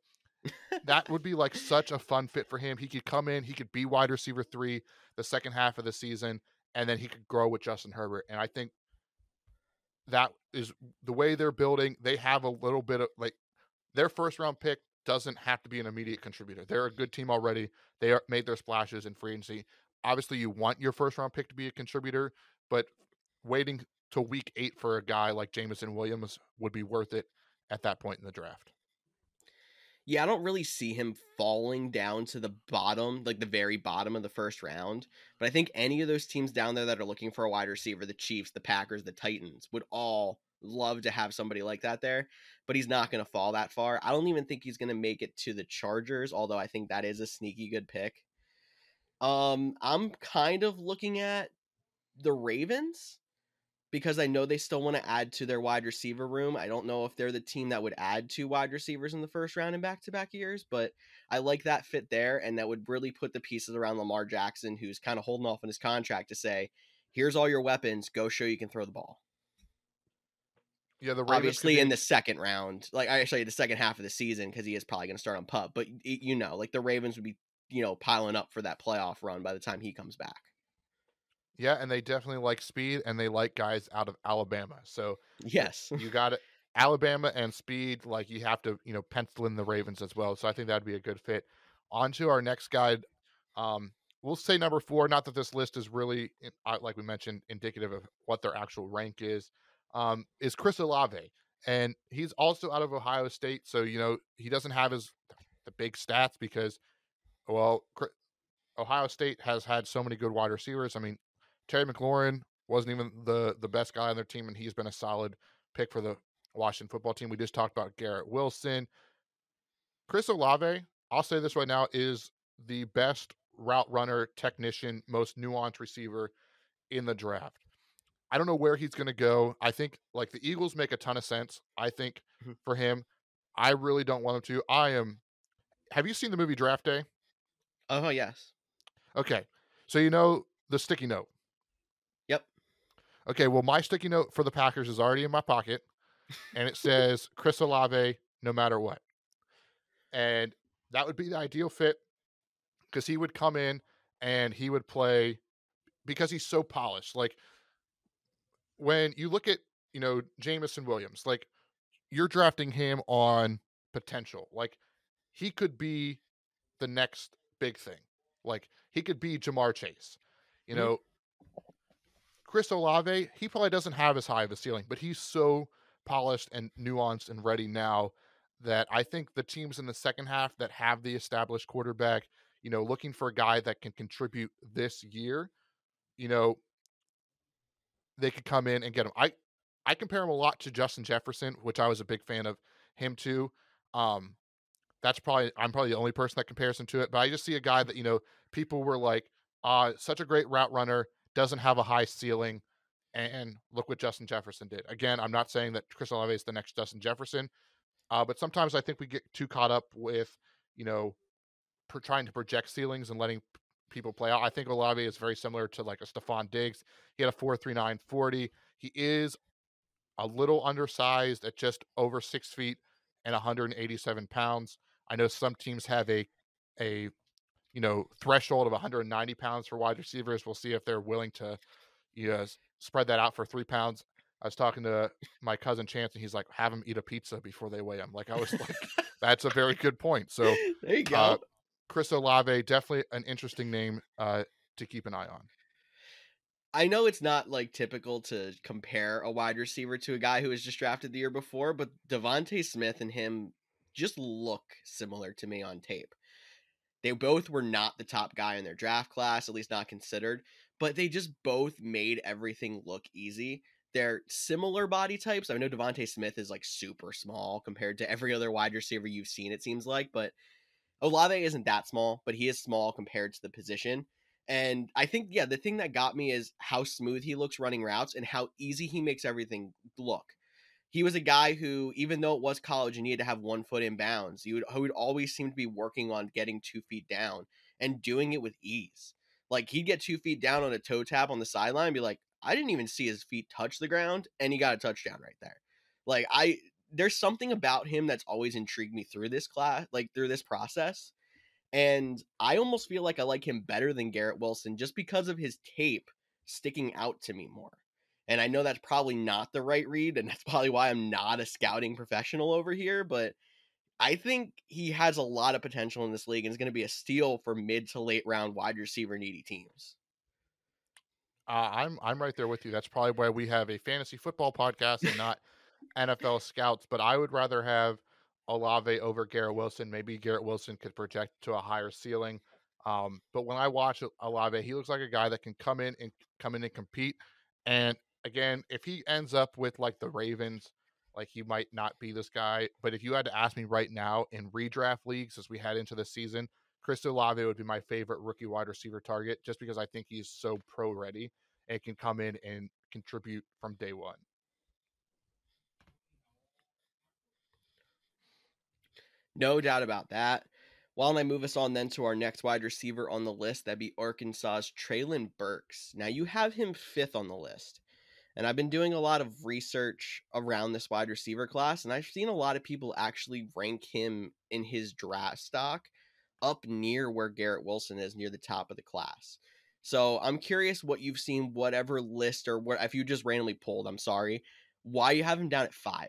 that would be like such a fun fit for him. He could come in, he could be wide receiver three the second half of the season, and then he could grow with Justin Herbert. And I think that is the way they're building. They have a little bit of like their first round pick doesn't have to be an immediate contributor. They're a good team already. They are, made their splashes in free agency. Obviously, you want your first round pick to be a contributor, but waiting till week eight for a guy like Jameson Williams would be worth it at that point in the draft. Yeah, I don't really see him falling down to the bottom, like the very bottom of the first round. But I think any of those teams down there that are looking for a wide receiver, the Chiefs, the Packers, the Titans, would all love to have somebody like that there. But he's not going to fall that far. I don't even think he's going to make it to the Chargers, although I think that is a sneaky good pick. Um, I'm kind of looking at the Ravens because I know they still want to add to their wide receiver room. I don't know if they're the team that would add two wide receivers in the first round in back to back years, but I like that fit there. And that would really put the pieces around Lamar Jackson, who's kind of holding off on his contract to say, here's all your weapons, go show you can throw the ball. Yeah, the Ravens obviously be... in the second round, like I actually the second half of the season, because he is probably going to start on pup. But you know, like the Ravens would be, you know, piling up for that playoff run by the time he comes back. Yeah, and they definitely like speed and they like guys out of Alabama. So yes, you *laughs* got it. Alabama and speed, like you have to, you know, pencil in the Ravens as well. So I think that'd be a good fit. On to our next guide. Um, we'll say number four. Not that this list is really, like we mentioned, indicative of what their actual rank is. Um, is Chris Olave, and he's also out of Ohio State. So you know he doesn't have his the big stats because, well, Ohio State has had so many good wide receivers. I mean, Terry McLaurin wasn't even the the best guy on their team, and he's been a solid pick for the Washington football team. We just talked about Garrett Wilson. Chris Olave, I'll say this right now, is the best route runner, technician, most nuanced receiver in the draft. I don't know where he's going to go. I think like the Eagles make a ton of sense. I think mm-hmm. for him, I really don't want him to. I am. Have you seen the movie Draft Day? Oh yes. Okay, so you know the sticky note. Okay, well, my sticky note for the Packers is already in my pocket, and it says Chris Olave, no matter what. And that would be the ideal fit because he would come in and he would play because he's so polished. Like when you look at, you know, Jameson Williams, like you're drafting him on potential. Like he could be the next big thing. Like he could be Ja'Marr Chase. You mm-hmm. know, Chris Olave, he probably doesn't have as high of a ceiling, but he's so polished and nuanced and ready now that I think the teams in the second half that have the established quarterback, you know, looking for a guy that can contribute this year, you know, they could come in and get him. I I compare him a lot to Justin Jefferson, which I was a big fan of him too. Um, that's probably I'm probably the only person that compares him to it. But I just see a guy that you know people were like, uh, such a great route runner, doesn't have a high ceiling. And look what Justin Jefferson did. Again, I'm not saying that Chris Olave is the next Justin Jefferson, uh, but sometimes I think we get too caught up with, you know, per, trying to project ceilings and letting people play out. I think Olave is very similar to like a Stefon Diggs. He had a 4.39 40. He is a little undersized at just over six feet and 187 pounds. I know some teams have a a you know threshold of 190 pounds for wide receivers. We'll see if they're willing to you know spread that out for three pounds. I was talking to my cousin Chance, and he's like, "Have them eat a pizza before they weigh them." Like I was like, *laughs* "That's a very good point." So there you go. Uh, Chris Olave, definitely an interesting name uh, to keep an eye on. I know it's not like typical to compare a wide receiver to a guy who was just drafted the year before, but DeVonta Smith and him just look similar to me on tape. They both were not the top guy in their draft class, at least not considered, but they just both made everything look easy. They're similar body types. I know DeVonta Smith is like super small compared to every other wide receiver you've seen, it seems like, but Olave isn't that small, but he is small compared to the position. And I think, yeah, the thing that got me is how smooth he looks running routes and how easy he makes everything look he was a guy who, even though it was college and he had to have one foot in bounds, he would, he would always seem to be working on getting two feet down and doing it with ease. Like he'd get two feet down on a toe tap on the sideline and be like, I didn't even see his feet touch the ground, and he got a touchdown right there. Like I, there's something about him that's always intrigued me through this class, like through this process. And I almost feel like I like him better than Garrett Wilson just because of his tape sticking out to me more. And I know that's probably not the right read, and that's probably why I'm not a scouting professional over here, but I think he has a lot of potential in this league and is going to be a steal for mid to late round wide receiver needy teams. Uh, I'm I'm right there with you. That's probably why we have a fantasy football podcast and not NFL scouts. But I would rather have Olave over Garrett Wilson. Maybe Garrett Wilson could project to a higher ceiling. Um, but when I watch Olave, he looks like a guy that can come in and come in and compete. And again, if he ends up with like the Ravens, like he might not be this guy. But if you had to ask me right now in redraft leagues as we head into the season, Chris Olave would be my favorite rookie wide receiver target just because I think he's so pro ready and can come in and contribute from day one. No doubt about that. Don't I move us on then to our next wide receiver on the list? That'd be Arkansas's Treylon Burks. Now you have him fifth on the list. And I've been doing a lot of research around this wide receiver class, and I've seen a lot of people actually rank him in his draft stock up near where Garrett Wilson is, near the top of the class. So I'm curious what you've seen, whatever list or what if you just randomly pulled, I'm sorry, why you have him down at five.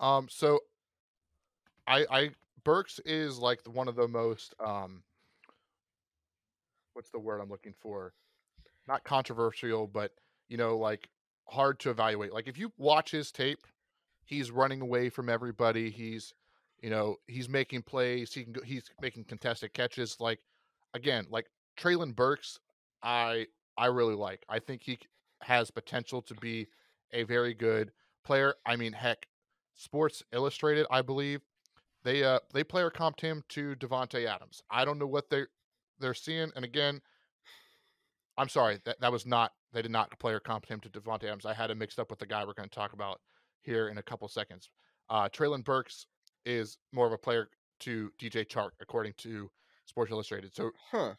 Um, so I I Burks is like one of the most um what's the word I'm looking for? Not controversial, but you know, like hard to evaluate. Like if you watch his tape, he's running away from everybody. He's you know, he's making plays. He can go, he's making contested catches. Like again, like Treylon Burks, I I really like. I think he has potential to be a very good player. I mean, heck, Sports Illustrated, I believe, they uh they player comped him to Davante Adams. I don't know what they they're seeing. And again, I'm sorry that that was not they did not player comp him to Davante Adams. I had it mixed up with the guy we're going to talk about here in a couple seconds. Uh, Treylon Burks is more of a player to DJ Chark, according to Sports Illustrated. So, huh.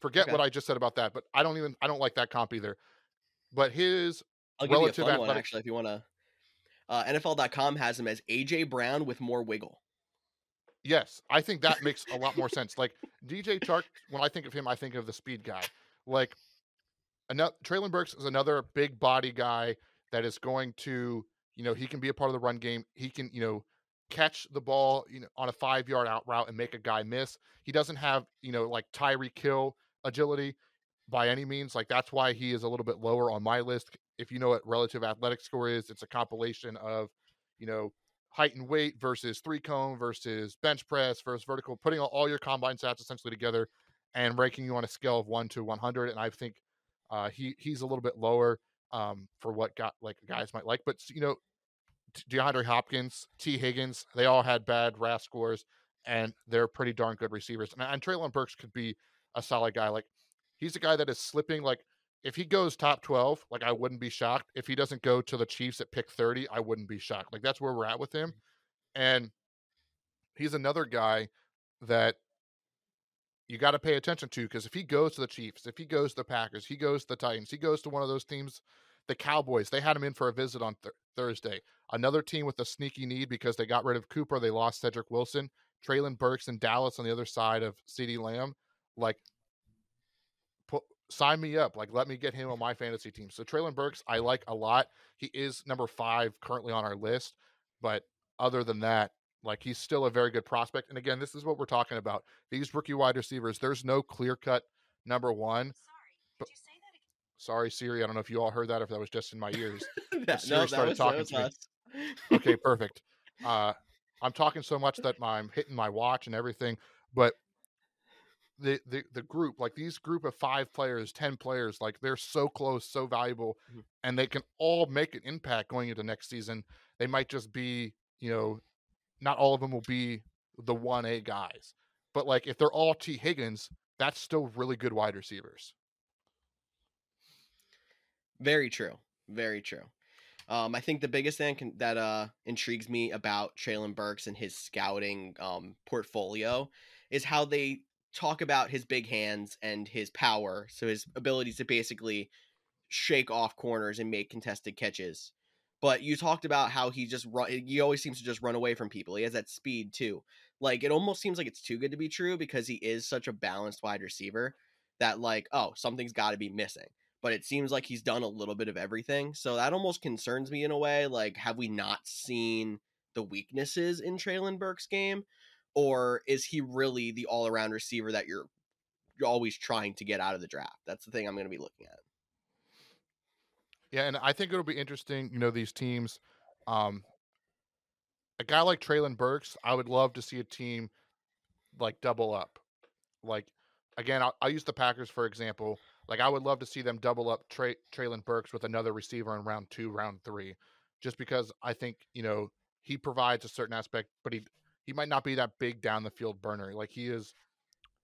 forget okay. what I just said about that. But I don't even I don't like that comp either. But his I'll give relative you a fun athletic... one actually if you want to. Uh, NFL.com has him as AJ Brown with more wiggle. Yes, I think that makes a lot more sense. Like DJ Chark, when I think of him, I think of the speed guy. Like another Treylon Burks is another big body guy that is going to, you know, he can be a part of the run game. He can, you know, catch the ball, you know, on a five yard out route and make a guy miss. He doesn't have, you know, like Tyreek Hill agility by any means. Like that's why he is a little bit lower on my list. If you know what relative athletic score is, it's a compilation of, you know, height and weight versus three cone versus bench press versus vertical, putting all your combine stats essentially together and ranking you on a scale of one to 100. And I think uh, he he's a little bit lower um, for what got like guys might like. But you know, DeAndre Hopkins, Tee Higgins, they all had bad RAS scores, and they're pretty darn good receivers. And, and Treylon Burks could be a solid guy. Like he's a guy that is slipping like if he goes top 12, like I wouldn't be shocked. If he doesn't go to the Chiefs at pick 30, I wouldn't be shocked. Like that's where we're at with him. And he's another guy that you got to pay attention to because if he goes to the Chiefs, if he goes to the Packers, he goes to the Titans, he goes to one of those teams, the Cowboys, they had him in for a visit on th- Thursday. Another team with a sneaky need because they got rid of Cooper, they lost Cedric Wilson, Treylon Burks and Dallas on the other side of CeeDee Lamb. Like sign me up. Like, let me get him on my fantasy team. So Treylon Burks, I like a lot. He is number five currently on our list, but other than that, like he's still a very good prospect. And again, this is what we're talking about. These rookie wide receivers, there's no clear cut number one. Sorry, but, sorry, Siri. I don't know if you all heard that, or if that was just in my ears. *laughs* that, Siri no, started was, talking to us. me. okay, *laughs* perfect. Uh, I'm talking so much that I'm hitting my watch and everything. But the, the the group like these group of five players ten players like they're so close so valuable mm-hmm. and they can all make an impact going into next season they might just be you know not all of them will be the 1a guys but like if they're all Tee Higgins that's still really good wide receivers. Very true very true. Um, I think the biggest thing can, that uh, intrigues me about Treylon Burks and his scouting um, portfolio is how they talk about his big hands and his power, so his abilities to basically shake off corners and make contested catches. But you talked about how he just run. Eh, he always seems to just run away from people. He has that speed too. Like it almost seems like it's too good to be true because he is such a balanced wide receiver that like oh something's got to be missing. But it seems like he's done a little bit of everything, so that almost concerns me in a way. Like have we not seen the weaknesses in Treylon Burke's game? or is he really the all around receiver that you're you're always trying to get out of the draft? That's the thing I'm going to be looking at. Yeah, and I think it'll be interesting. You know, these teams, um, a guy like Treylon Burks, I would love to see a team like double up. Like again, I'll, I'll use the Packers for example. Like I would love to see them double up Trey, Treylon Burks with another receiver in round two, round three, just because I think you know he provides a certain aspect, but he he might not be that big down the field burner. Like he is.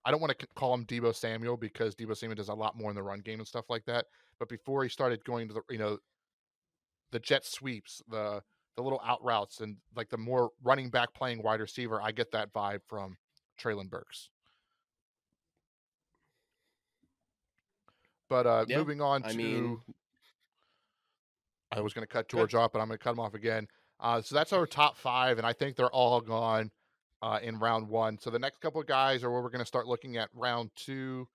I don't want to call him Deebo Samuel because Deebo Samuel does a lot more in the run game and stuff like that. But before he started going to the you know the jet sweeps, the the little out routes, and like the more running back playing wide receiver, I get that vibe from Treylon Burks. But uh, Yeah, moving on I to, mean- I was going to cut George off, but I'm going to cut him off again. Uh, so that's our top five, and I think they're all gone uh, in round one. So the next couple of guys are where we're going to start looking at round two,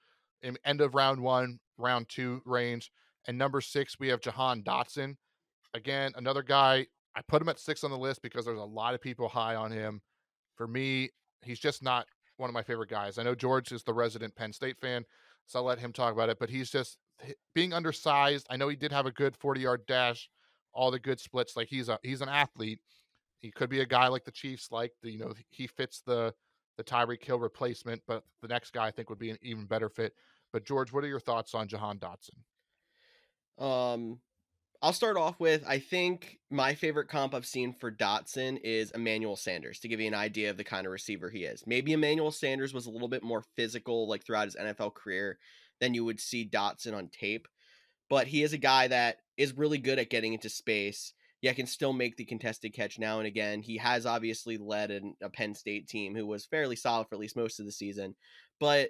end of round one, round two range. And number six, we have Jahan Dotson. Again, another guy. I put him at six on the list because there's a lot of people high on him. For me, he's just not one of my favorite guys. I know George is the resident Penn State fan, so I'll let him talk about it. But he's just being undersized. I know he did have a good 40 yard dash, all the good splits. Like he's a he's an athlete. He could be a guy like the Chiefs, like the you know he fits the the Tyreek Hill replacement. But the next guy I think would be an even better fit. But George, what are your thoughts on Jahan Dotson? Um, I'll start off with I think my favorite comp I've seen for Dotson is Emmanuel Sanders to give you an idea of the kind of receiver he is. Maybe Emmanuel Sanders was a little bit more physical like throughout his NFL career than you would see Dotson on tape, but he is a guy that is really good at getting into space. Yet can still make the contested catch now and again. He has obviously led an, a Penn State team who was fairly solid for at least most of the season, but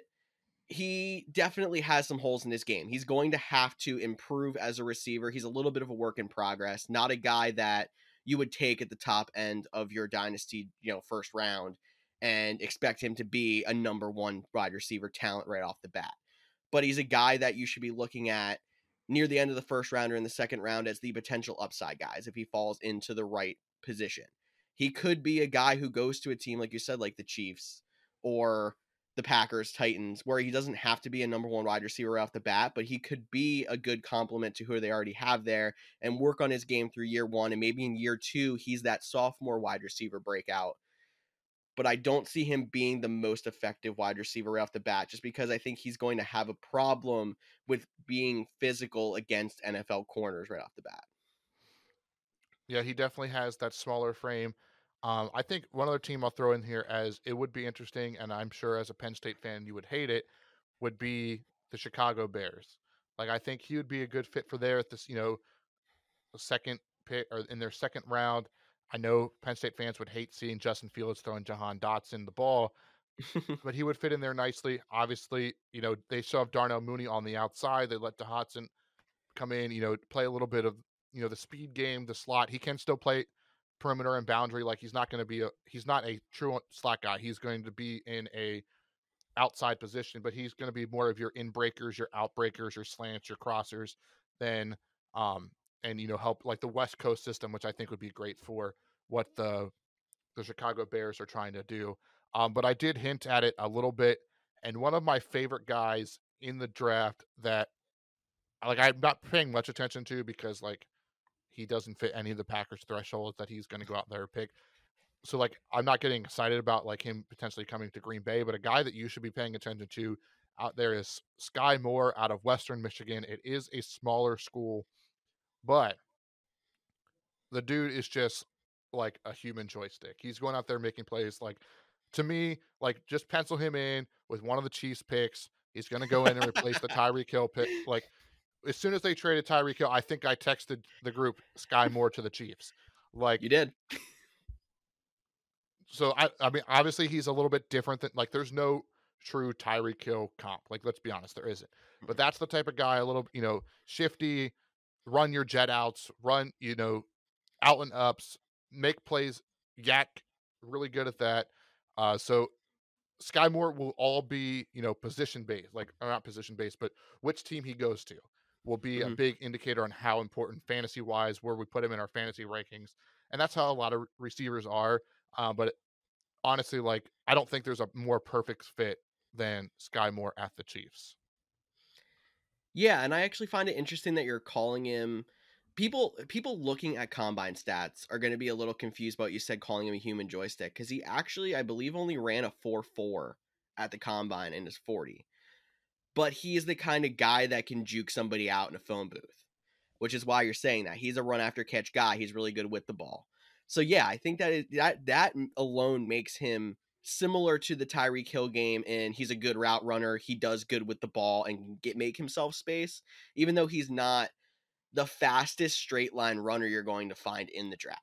he definitely has some holes in his game. He's going to have to improve as a receiver. He's a little bit of a work in progress, not a guy that you would take at the top end of your dynasty, you know, first round and expect him to be a number 1 wide receiver talent right off the bat. But he's a guy that you should be looking at near the end of the first round or in the second round as the potential upside guys if he falls into the right position. He could be a guy who goes to a team like you said like the Chiefs or the Packers, Titans, where he doesn't have to be a number one wide receiver off the bat, but he could be a good complement to who they already have there and work on his game through year one. And maybe in year two, he's that sophomore wide receiver breakout. But I don't see him being the most effective wide receiver right off the bat, just because I think he's going to have a problem with being physical against NFL corners right off the bat. Yeah, he definitely has that smaller frame. Um, I think one other team I'll throw in here as it would be interesting, and I'm sure as a Penn State fan you would hate it, would be the Chicago Bears. Like I think he would be a good fit for there at this, you know, second pick or in their second round. I know Penn State fans would hate seeing Justin Fields throwing Jahan Dotson the ball, *laughs* but he would fit in there nicely. Obviously, you know, they still have Darnell Mooney on the outside. They let Dotson come in, you know, play a little bit of, you know, the speed game, the slot. He can still play perimeter and boundary. Like he's not going to be a he's not a true slot guy. He's going to be in a outside position, but he's going to be more of your in breakers, your out breakers, your slants, your crossers, than um and you know help like the West Coast system, which I think would be great for what the the Chicago Bears are trying to do. Um, but I did hint at it a little bit, and one of my favorite guys in the draft that like I'm not paying much attention to because like he doesn't fit any of the Packers thresholds that he's going to go out there and pick. So like I'm not getting excited about like him potentially coming to Green Bay, but a guy that you should be paying attention to out there is Sky Moore out of Western Michigan. It is a smaller school, but the dude is just like a human joystick. He's going out there making plays like to me, like just pencil him in with one of the Chiefs picks. He's going to go in and replace the *laughs* Tyreek Hill pick. Like as soon as they traded Tyreek Hill, I think I texted the group Sky Moore to the Chiefs. Like you did. so I I mean obviously he's a little bit different than like there's no true Tyreek Hill comp. Like let's be honest, there isn't. But that's the type of guy a little you know shifty, run your jet outs, run you know out and ups, make plays. YAC really good at that. Uh, so Sky Moore will all be you know position based, like not position based, but which team he goes to will be a Mhm. big indicator on how important fantasy wise where we put him in our fantasy rankings, and that's how a lot of receivers are. Uh, but honestly, like I don't think there's a more perfect fit than Sky Moore at the Chiefs. Yeah, and I actually find it interesting that you're calling him people people looking at combine stats are going to be a little confused about you said calling him a human joystick because he actually I believe only ran a 4-4 at the combine in his 40. But he is the kind of guy that can juke somebody out in a phone booth, which is why you're saying that he's a run after catch guy. He's really good with the ball. So yeah, I think that is, that that alone makes him similar to the Tyreek Hill game, and he's a good route runner. He does good with the ball and get make himself space, even though he's not the fastest straight line runner you're going to find in the draft.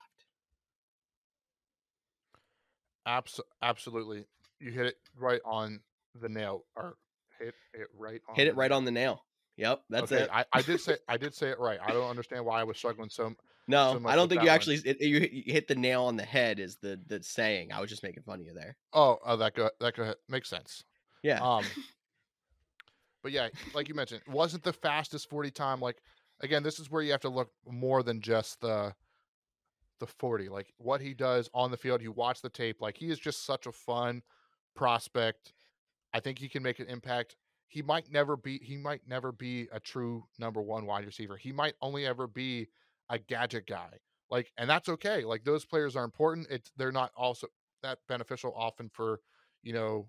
Abs- absolutely. You hit it right on the nail or hit it right on Hit it right on the nail. Yep, that's okay, it. I, I did say *laughs* I did say it right. I don't understand why I was struggling so no, so I don't think you one. actually it, you, hit- you hit the nail on the head is the the saying. I was just making fun of you there. Oh, oh that go that go makes sense. Yeah. Um *laughs* but yeah, like you mentioned, wasn't the fastest 40 time like again, this is where you have to look more than just the the 40. Like what he does on the field, you watch the tape, like he is just such a fun prospect. I think he can make an impact. He might never be he might never be a true number 1 wide receiver. He might only ever be a gadget guy. Like and that's okay. Like those players are important. It's they're not also that beneficial often for, you know,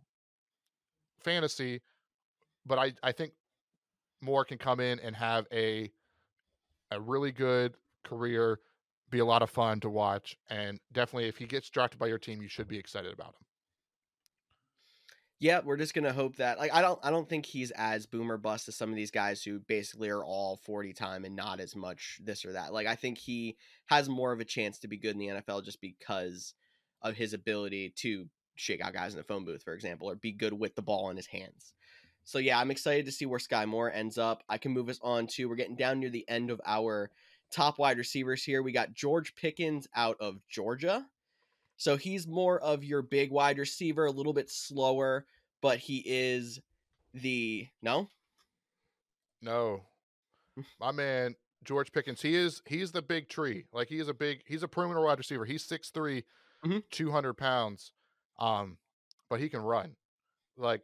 fantasy, but I I think Moore can come in and have a a really good career, be a lot of fun to watch, and definitely if he gets drafted by your team, you should be excited about him. Yeah, we're just gonna hope that like I don't I don't think he's as boomer bust as some of these guys who basically are all 40 time and not as much this or that. Like I think he has more of a chance to be good in the NFL just because of his ability to shake out guys in the phone booth, for example, or be good with the ball in his hands. So yeah, I'm excited to see where Sky Moore ends up. I can move us on to we're getting down near the end of our top wide receivers here. We got George Pickens out of Georgia. So he's more of your big wide receiver, a little bit slower, but he is the no. No, my man George Pickens, he is he's the big tree. Like he is a big he's a perimeter wide receiver. He's 6'3", Mhm. 200 pounds, um, but he can run. Like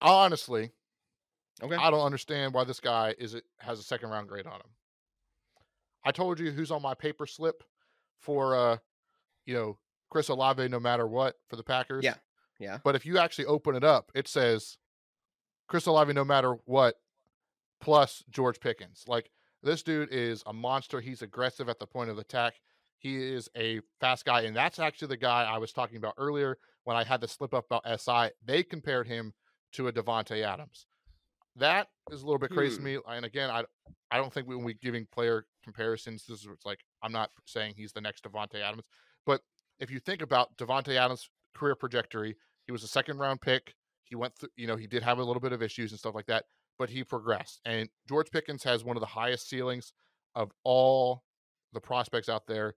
honestly, Okay. I don't understand why this guy is it has a second round grade on him. I told you who's on my paper slip for uh you know Chris Olave no matter what for the Packers. Yeah, yeah. But if you actually open it up, it says Chris Olave no matter what plus George Pickens. Like this dude is a monster. He's aggressive at the point of attack. He is a fast guy, and that's actually the guy I was talking about earlier when I had the slip up about SI. They compared him to a Davante Adams. That is a little bit crazy to Hmm. me. And again, I I don't think we, when we giving player comparisons, this is like I'm not saying he's the next Davante Adams, but if you think about Davante Adams' career trajectory, he was a second round pick. He went through, you know, he did have a little bit of issues and stuff like that, but he progressed. And George Pickens has one of the highest ceilings of all the prospects out there.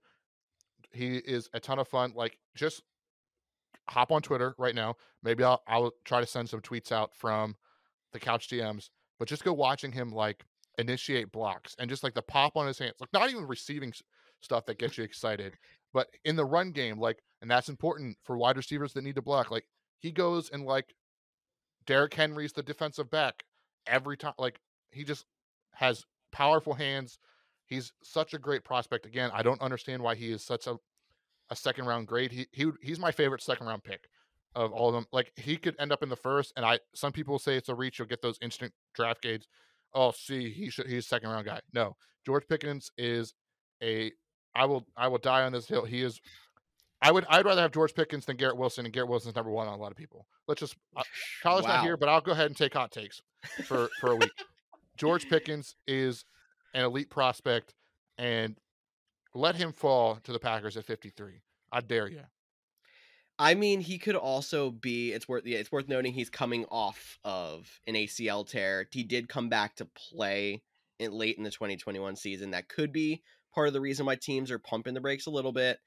He is a ton of fun. Like just hop on Twitter right now. Maybe I'll I'll try to send some tweets out from the Couch GMs, but just go watching him like initiate blocks and just like the pop on his hands, like not even receiving stuff that gets you excited, but in the run game, like, and that's important for wide receivers that need to block. Like he goes and like Derrick Henry's the defensive back every time. Like he just has powerful hands. He's such a great prospect. Again, I don't understand why he is such a a second round grade. He he he's my favorite second round pick of all of them. Like he could end up in the first, and I some people say it's a reach. You'll get those instant draft grades. Oh, see, he should he's second round guy. No, George Pickens is a. I will I will die on this hill. He is. I would I'd rather have George Pickens than Garrett Wilson, and Garrett Wilson's number one on a lot of people. Let's just uh, Kyle's not here, but I'll go ahead and take hot takes for for a week. George Pickens is an elite prospect, and let him fall to the Packers at 53. I dare you. I mean, he could also be. It's worth. Yeah, it's worth noting he's coming off of an ACL tear. He did come back to play in late in the 2021 season. That could be part of the reason why teams are pumping the brakes a little bit.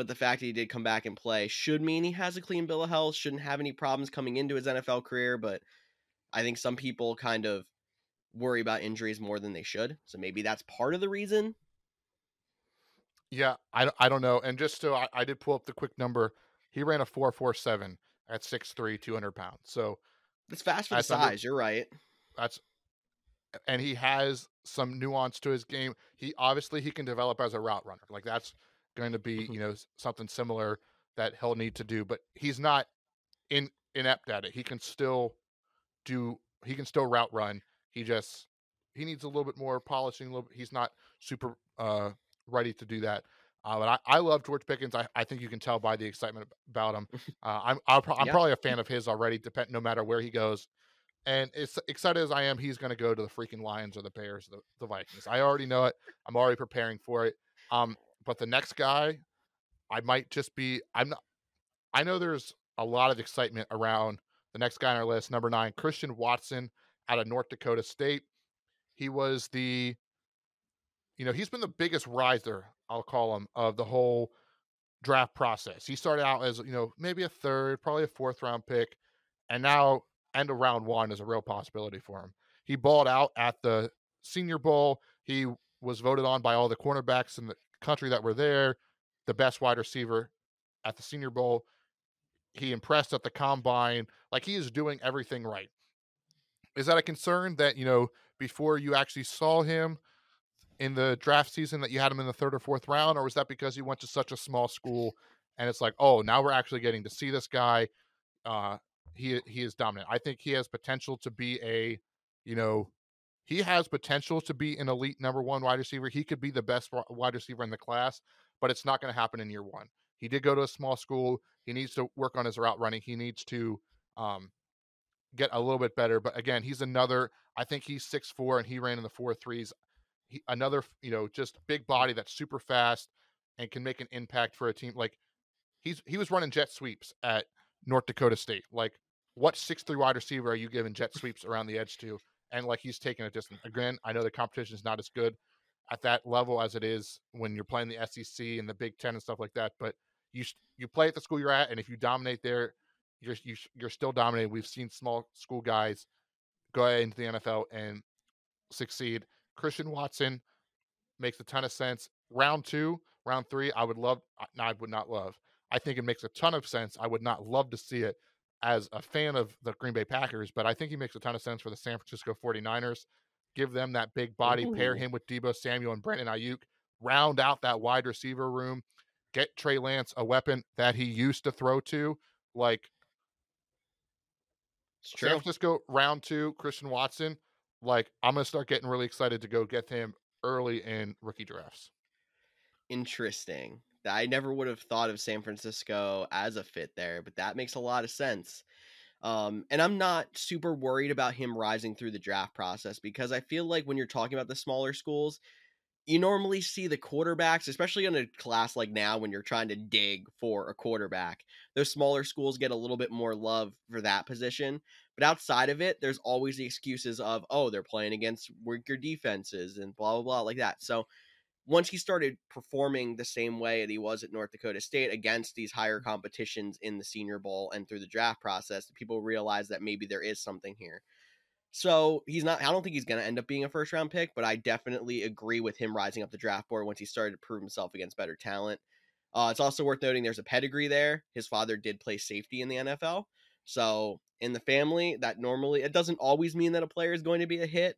But the fact that he did come back and play should mean he has a clean bill of health. Shouldn't have any problems coming into his NFL career. But I think some people kind of worry about injuries more than they should. So maybe that's part of the reason. Yeah, I, don't- I don't know. And just so I, I did pull up the quick number, he ran a 447 at 6'3, 200 pounds. So It's fast for the That's under- size. You're right. that's and he has some nuance to his game. He obviously he can develop as a route runner. Like that's going to be, Mhm. you know, something similar that he'll need to do, but he's not in inept at it. He can still do he can still route run. He just he needs a little bit more polishing, a little bit, he's not super uh ready to do that. Uh, but I, I love George Pickens. I, I think you can tell by the excitement about him. *laughs* Uh, I'm I'll, pro- I'm Yeah. probably a fan of his already. Depend no matter where he goes, and as excited as I am, he's going to go to the freaking Lions or the Bears, or the the Vikings. I already know it. I'm already preparing for it. Um, but the next guy, I might just be. I'm not. I know there's a lot of excitement around the next guy on our list, number nine, Christian Watson out of North Dakota State. He was the, you know, he's been the biggest riser, I'll call him, of the whole draft process. He started out as, you know, maybe a third, probably a fourth round pick, and now end of round one is a real possibility for him. He balled out at the Senior Bowl. He was voted on by all the cornerbacks in the country that were there, the best wide receiver at the Senior Bowl. He impressed at the combine. Like he is doing everything right. Is that a concern that, you know, before you actually saw him in the draft season that you had him in the third or fourth round, or was that because he went to such a small school and it's like, oh, now we're actually getting to see this guy. Uh, he he is dominant. I think he has potential to be a, you know, he has potential to be an elite number one wide receiver. He could be the best wide receiver in the class, but it's not going to happen in year one. He did go to a small school. He needs to work on his route running. He needs to um, get a little bit better. But again, he's another. I think he's six four and he ran in the four threes. He, another, you know, just big body that's super fast and can make an impact for a team. Like he's he was running jet sweeps at North Dakota State. Like what six three wide receiver are you giving jet sweeps around the edge to? And like he's taking a distance. Again, I know the competition is not as good at that level as it is when you're playing the SEC and the Big Ten and stuff like that. But you you play at the school you're at, and if you dominate there, you're you, sh- you're still dominating. We've seen small school guys go into the NFL and succeed. Christian Watson makes a ton of sense. Round two, round three, I would love. No, I would not love. I think it makes a ton of sense. I would not love to see it as a fan of the Green Bay Packers, but I think he makes a ton of sense for the San Francisco 49ers. Give them that big body, pair him with Deebo Samuel and Brandon Aiyuk, round out that wide receiver room, get Trey Lance a weapon that he used to throw to. Like San. Francisco round two, Christian Watson. Like I'm gonna start getting really excited to go get him early in rookie drafts. Interesting. I never would have thought of San Francisco as a fit there, but that makes a lot of sense. Um, and I'm not super worried about him rising through the draft process because I feel like when you're talking about the smaller schools, you normally see the quarterbacks, especially in a class like now when you're trying to dig for a quarterback. Those smaller schools get a little bit more love for that position. But outside of it, there's always the excuses of, oh, they're playing against weaker defenses and blah, blah, blah, like that. So once he started performing the same way that he was at North Dakota State against these higher competitions in the Senior Bowl and through the draft process, people realized that maybe there is something here. So he's not. I don't think he's going to end up being a first round pick, but I definitely agree with him rising up the draft board once he started to prove himself against better talent. Uh, it's also worth noting there's a pedigree there. His father did play safety in the NFL, so in the family, that normally it doesn't always mean that a player is going to be a hit,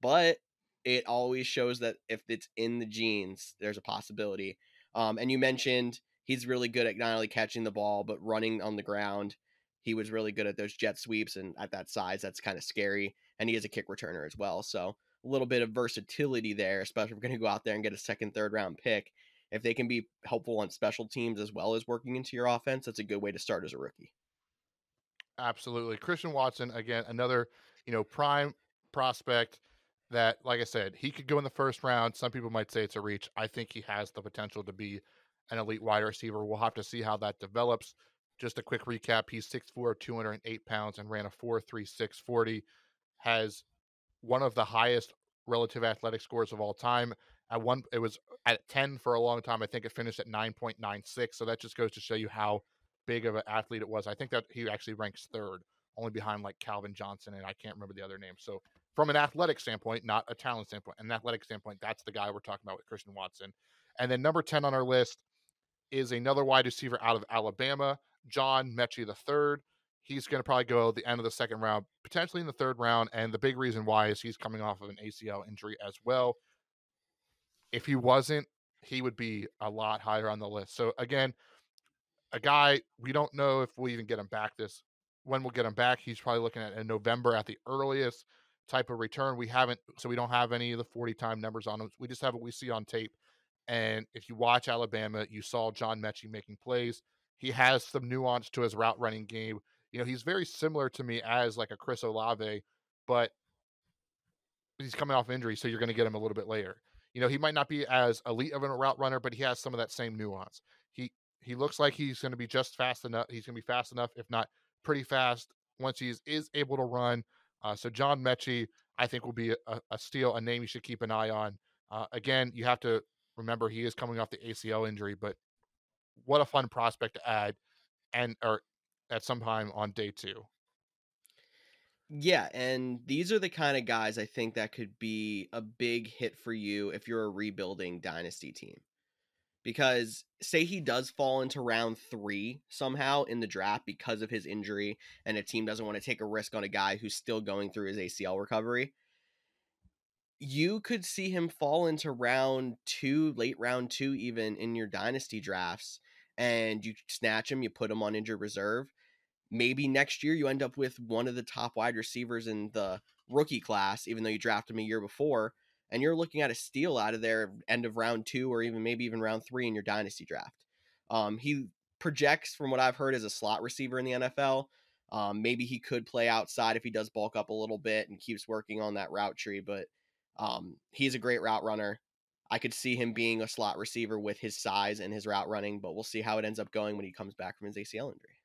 but it always shows that if it's in the genes, there's a possibility. Um, and you mentioned he's really good at not only catching the ball but running on the ground. He was really good at those jet sweeps, and at that size, that's kind of scary. And he is a kick returner as well, so a little bit of versatility there, especially if we're going to go out there and get a second, third round pick. If they can be helpful on special teams as well as working into your offense, that's a good way to start as a rookie. Absolutely. Christian Watson, again, another, you know, prime prospect that, like I said, he could go in the first round. Some people might say it's a reach. I think he has the potential to be an elite wide receiver. We'll have to see how that develops. Just a quick recap. He's 6'4, 208 pounds and ran a 4.36 40. Has one of the highest relative athletic scores of all time. At one, it was at 10 for a long time. I think it finished at 9.96. So that just goes to show you how big of an athlete it was. I think that he actually ranks third, only behind like Calvin Johnson and I can't remember the other name. So from an athletic standpoint, not a talent standpoint, an athletic standpoint, that's the guy we're talking about with Christian Watson. And then number 10 on our list is another wide receiver out of Alabama, John Metchie III. he's going to probably go the end of the second round, potentially in the third round. And the big reason why is he's coming off of an ACL injury as well. If he wasn't, he would be a lot higher on the list. So again, a guy we don't know if we'll even get him back this when we'll get him back. He's probably looking at in November at the earliest type of return. We haven't, so we don't have any of the 40 time numbers on them. We just have what we see on tape. And if you watch Alabama, you saw John Metchie making plays. He has some nuance to his route running game. You know, he's very similar to me as like a Chris Olave, but he's coming off injury, so you're going to get him a little bit later. You know, he might not be as elite of a route runner, but he has some of that same nuance. He he looks like he's going to be just fast enough. He's going to be fast enough, if not pretty fast, once he is able to run. Uh, so John Metchie, I think, will be a, a, steal, a name you should keep an eye on. Uh, again, you have to remember he is coming off the ACL injury, but what a fun prospect to add, and or at some time on day two. Yeah, and these are the kind of guys I think that could be a big hit for you if you're a rebuilding dynasty team. Because say he does fall into round three somehow in the draft because of his injury, and a team doesn't want to take a risk on a guy who's still going through his ACL recovery, you could see him fall into round two, late round two, even in your dynasty drafts, and you snatch him, you put him on injured reserve, maybe next year you end up with one of the top wide receivers in the rookie class, even though you drafted him a year before, and you're looking at a steal out of there end of round two or even maybe even round three in your dynasty draft. Um, he projects, from what I've heard, as a slot receiver in the NFL. Um, maybe he could play outside if he does bulk up a little bit and keeps working on that route tree, but um, he's a great route runner. I could see him being a slot receiver with his size and his route running, but we'll see how it ends up going when he comes back from his ACL injury.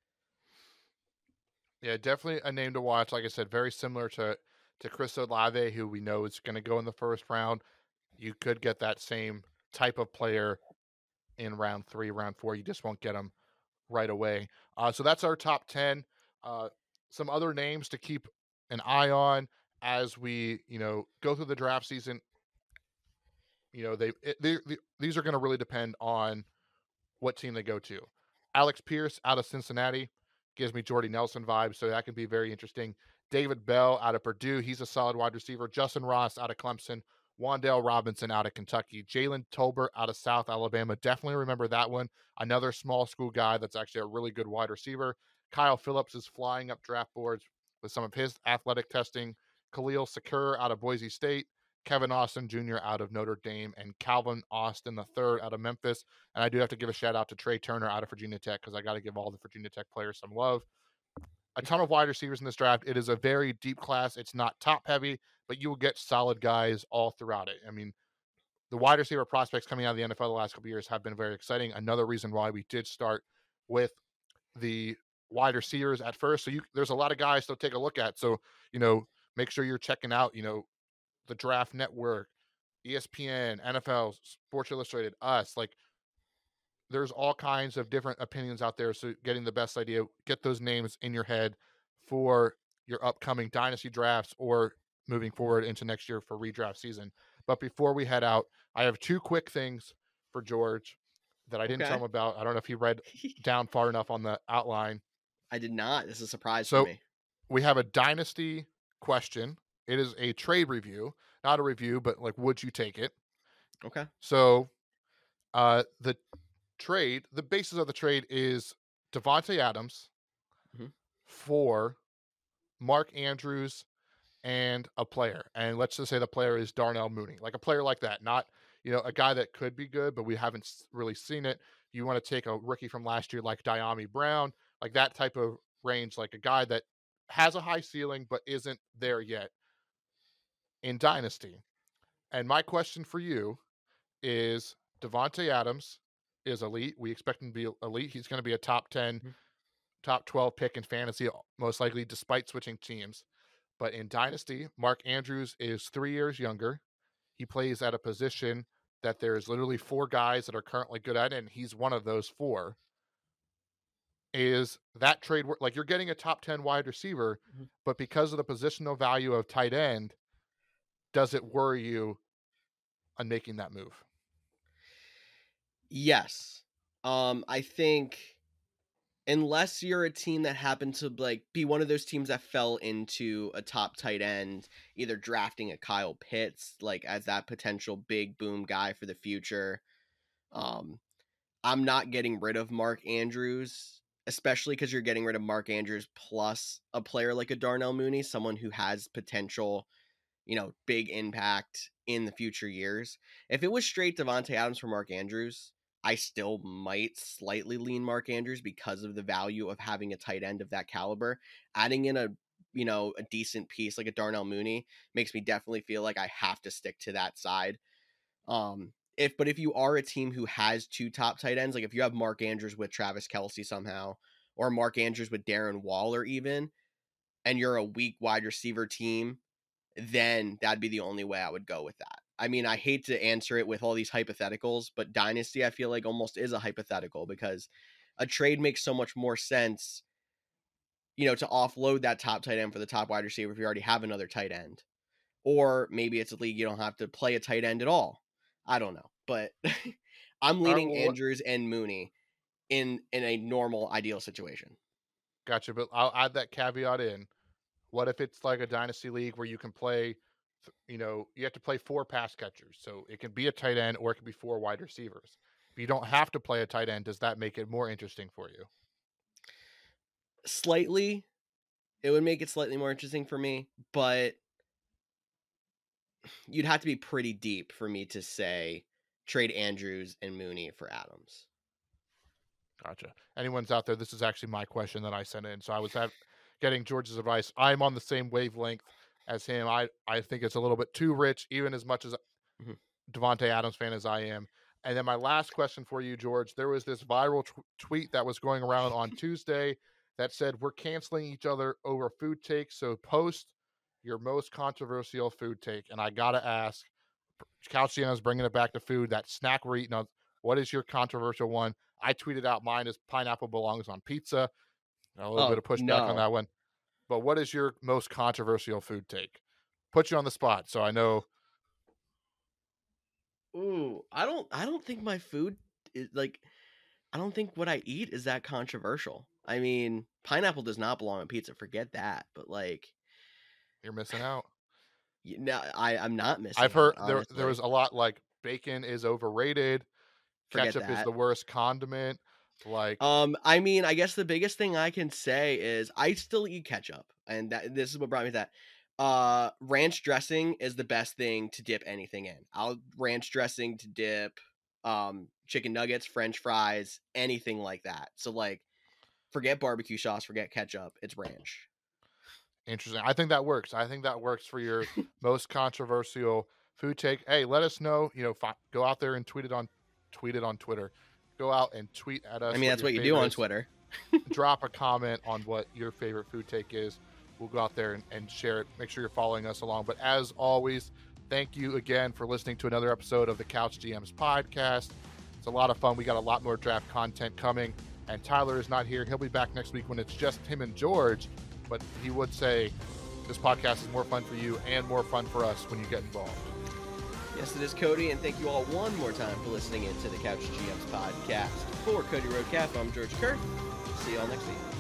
Yeah, definitely a name to watch. Like I said, very similar to to Chris Olave, who we know is going to go in the first round. You could get that same type of player in round three, round four. You just won't get them right away. Uh, so that's our top ten. Uh, some other names to keep an eye on as we, you know, go through the draft season. You know, they, it, they, they these are going to really depend on what team they go to. Alec Pierce out of Cincinnati gives me Jordy Nelson vibes, so that could be very interesting. David Bell out of Purdue, he's a solid wide receiver. Justyn Ross out of Clemson. Wan'Dale Robinson out of Kentucky. Jalen Tolbert out of South Alabama. Definitely remember that one. Another small school guy that's actually a really good wide receiver. Kyle Philips is flying up draft boards with some of his athletic testing. Khalil Shakir out of Boise State. Kevin Austin Jr. out of Notre Dame, and Calvin Austin III out of Memphis. And I do have to give a shout out to Tre Turner out of Virginia Tech because I got to give all the Virginia Tech players some love. A ton of wide receivers in this draft. It is a very deep class. It's not top heavy, but you will get solid guys all throughout it. I mean, the wide receiver prospects coming out of the NFL the last couple years have been very exciting. Another reason why we did start with the wide receivers at first. So you there's a lot of guys to take a look at. So, you know, make sure you're checking out, you know, the Draft Network, ESPN, NFL, Sports Illustrated, us. Like, there's all kinds of different opinions out there. So, getting the best idea, get those names in your head for your upcoming dynasty drafts or moving forward into next year for redraft season. But before we head out, I have two quick things for George that I didn't okay. tell him about. I don't know if he read *laughs* down far enough on the outline. I did not. This is a surprise so, for me. We have a dynasty question it is a trade review, not a review, but like, would you take it? Okay. So, uh, the trade, the basis of the trade is Davante Adams mm-hmm. for Mark Andrews and a player. And let's just say the player is Darnell Mooney, like a player like that, not you know a guy that could be good, but we haven't really seen it. You want to take a rookie from last year like Dyami Brown, like that type of range, like a guy that has a high ceiling but isn't there yet in Dynasty. And my question for you is Davante Adams is elite. We expect him to be elite. He's going to be a top 10, mm-hmm. top 12 pick in fantasy, most likely, despite switching teams. But in Dynasty, Mark Andrews is three years younger. He plays at a position that there's literally four guys that are currently good at and he's one of those four. Is that trade like you're getting a top 10 wide receiver, mm-hmm. but because of the positional value of tight end, does it worry you on making that move? Yes. Um, I think unless you're a team that happened to like be one of those teams that fell into a top tight end, either drafting a Kyle Pitts like as that potential big boom guy for the future. Um, I'm not getting rid of Mark Andrews, especially because you're getting rid of Mark Andrews plus a player like a Darnell Mooney, someone who has potential, you know, big impact in the future years. If it was straight Davante Adams for Mark Andrews, I still might slightly lean Mark Andrews because of the value of having a tight end of that caliber. Adding in a you know a decent piece like a Darnell Mooney makes me definitely feel like I have to stick to that side. Um, if but if you are a team who has two top tight ends, like if you have Mark Andrews with Travis Kelce somehow, or Mark Andrews with Darren Waller even, and you're a weak wide receiver team, then that'd be the only way I would go with that. I mean, I hate to answer it with all these hypotheticals, but Dynasty, I feel like almost is a hypothetical because a trade makes so much more sense, you know, to offload that top tight end for the top wide receiver if you already have another tight end. Or maybe it's a league you don't have to play a tight end at all. I don't know. But *laughs* I'm uh, leaning well, Andrews and Mooney in in a normal ideal situation. Gotcha, but I'll add that caveat in. What if it's like a dynasty league where you can play, you know, you have to play four pass catchers, so it can be a tight end or it can be four wide receivers. If you don't have to play a tight end, does that make it more interesting for you? Slightly it would make it slightly more interesting for me, but you'd have to be pretty deep for me to say trade Andrews and Mooney for Adams. Gotcha. Anyone's out there? This is actually my question that I sent in. So I was have, getting George's advice. I'm on the same wavelength as him. I I think it's a little bit too rich, even as much as Mhm. Davante Adams fan as I am. And then my last question for you, George. There was this viral tw- tweet that was going around on *laughs* Tuesday that said we're canceling each other over food takes. So post your most controversial food take. And I gotta ask, Calciano's bringing it back to food. That snack we're eating on. What is your controversial one? I tweeted out mine as pineapple belongs on pizza. A little Oh, bit of pushback on that one. But what is your most controversial food take? Put you on the spot, so I know. Ooh, I don't I don't think my food is like I don't think what I eat is that controversial. I mean, pineapple does not belong on pizza, forget that. But like You're missing out. you know, I I'm not missing. I've heard out, there there was a lot like bacon is overrated. Forget Ketchup is the worst condiment. Like Um, I mean, I guess the biggest thing I can say is I still eat ketchup, and that this is what brought me to that. Uh, ranch dressing is the best thing to dip anything in. I'll ranch dressing to dip, um, chicken nuggets, French fries, anything like that. So like, forget barbecue sauce, forget ketchup. It's ranch. Interesting. I think that works. I think that works for your *laughs* most controversial food take. Hey, let us know. You know, fi- go out there and tweet it on tweet it on Twitter. Go out and tweet at us. I mean, that's what you do on. Twitter. *laughs* *laughs* Drop a comment on what your favorite food take is. We'll go out there and, and share it. Make sure you're following us along. But as always, thank you again for listening to another episode of the Couch GMs podcast. It's a lot of fun. We got a lot more draft content coming. And Tyler is not here. He'll be back next week when it's just him and George. But he would say this podcast is more fun for you and more fun for us when you get involved. Yes, it is Cody, and thank you all one more time for listening in to the Couch GMs podcast. For Cody Roadcap, I'm George Kerth. See you all next week.